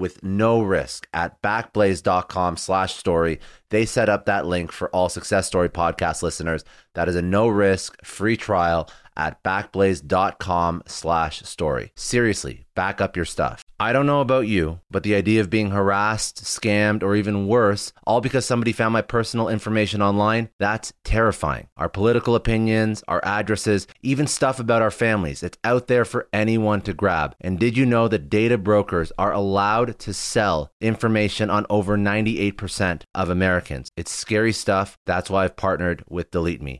with no risk at backblaze.com slash story. They set up that link for all Success Story podcast listeners. That is a no risk free trial at backblaze.com slash story. Seriously, back up your stuff. I don't know about you, but the idea of being harassed, scammed, or even worse, all because somebody found my personal information online, that's terrifying. Our political opinions, our addresses, even stuff about our families, it's out there for anyone to grab. And did you know that data brokers are allowed to sell information on over 98% of Americans? It's scary stuff. That's why I've partnered with Delete Me.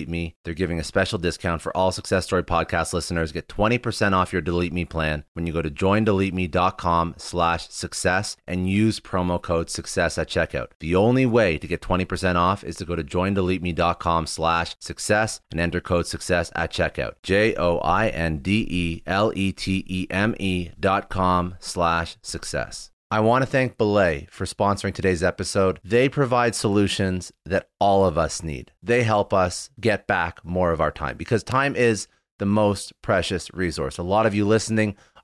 Delete Me. They're giving a special discount for all Success Story podcast listeners. Get 20% off your Delete Me plan when you go to joindeleteme.com slash success and use promo code success at checkout. The only way to get 20% off is to go to joindeleteme.com slash success and enter code success at checkout. J-O-I-N-D-E-L-E-T-E-M-E dot com slash success. I want to thank Belay for sponsoring today's episode. They provide solutions that all of us need. They help us get back more of our time because time is the most precious resource. A lot of you listening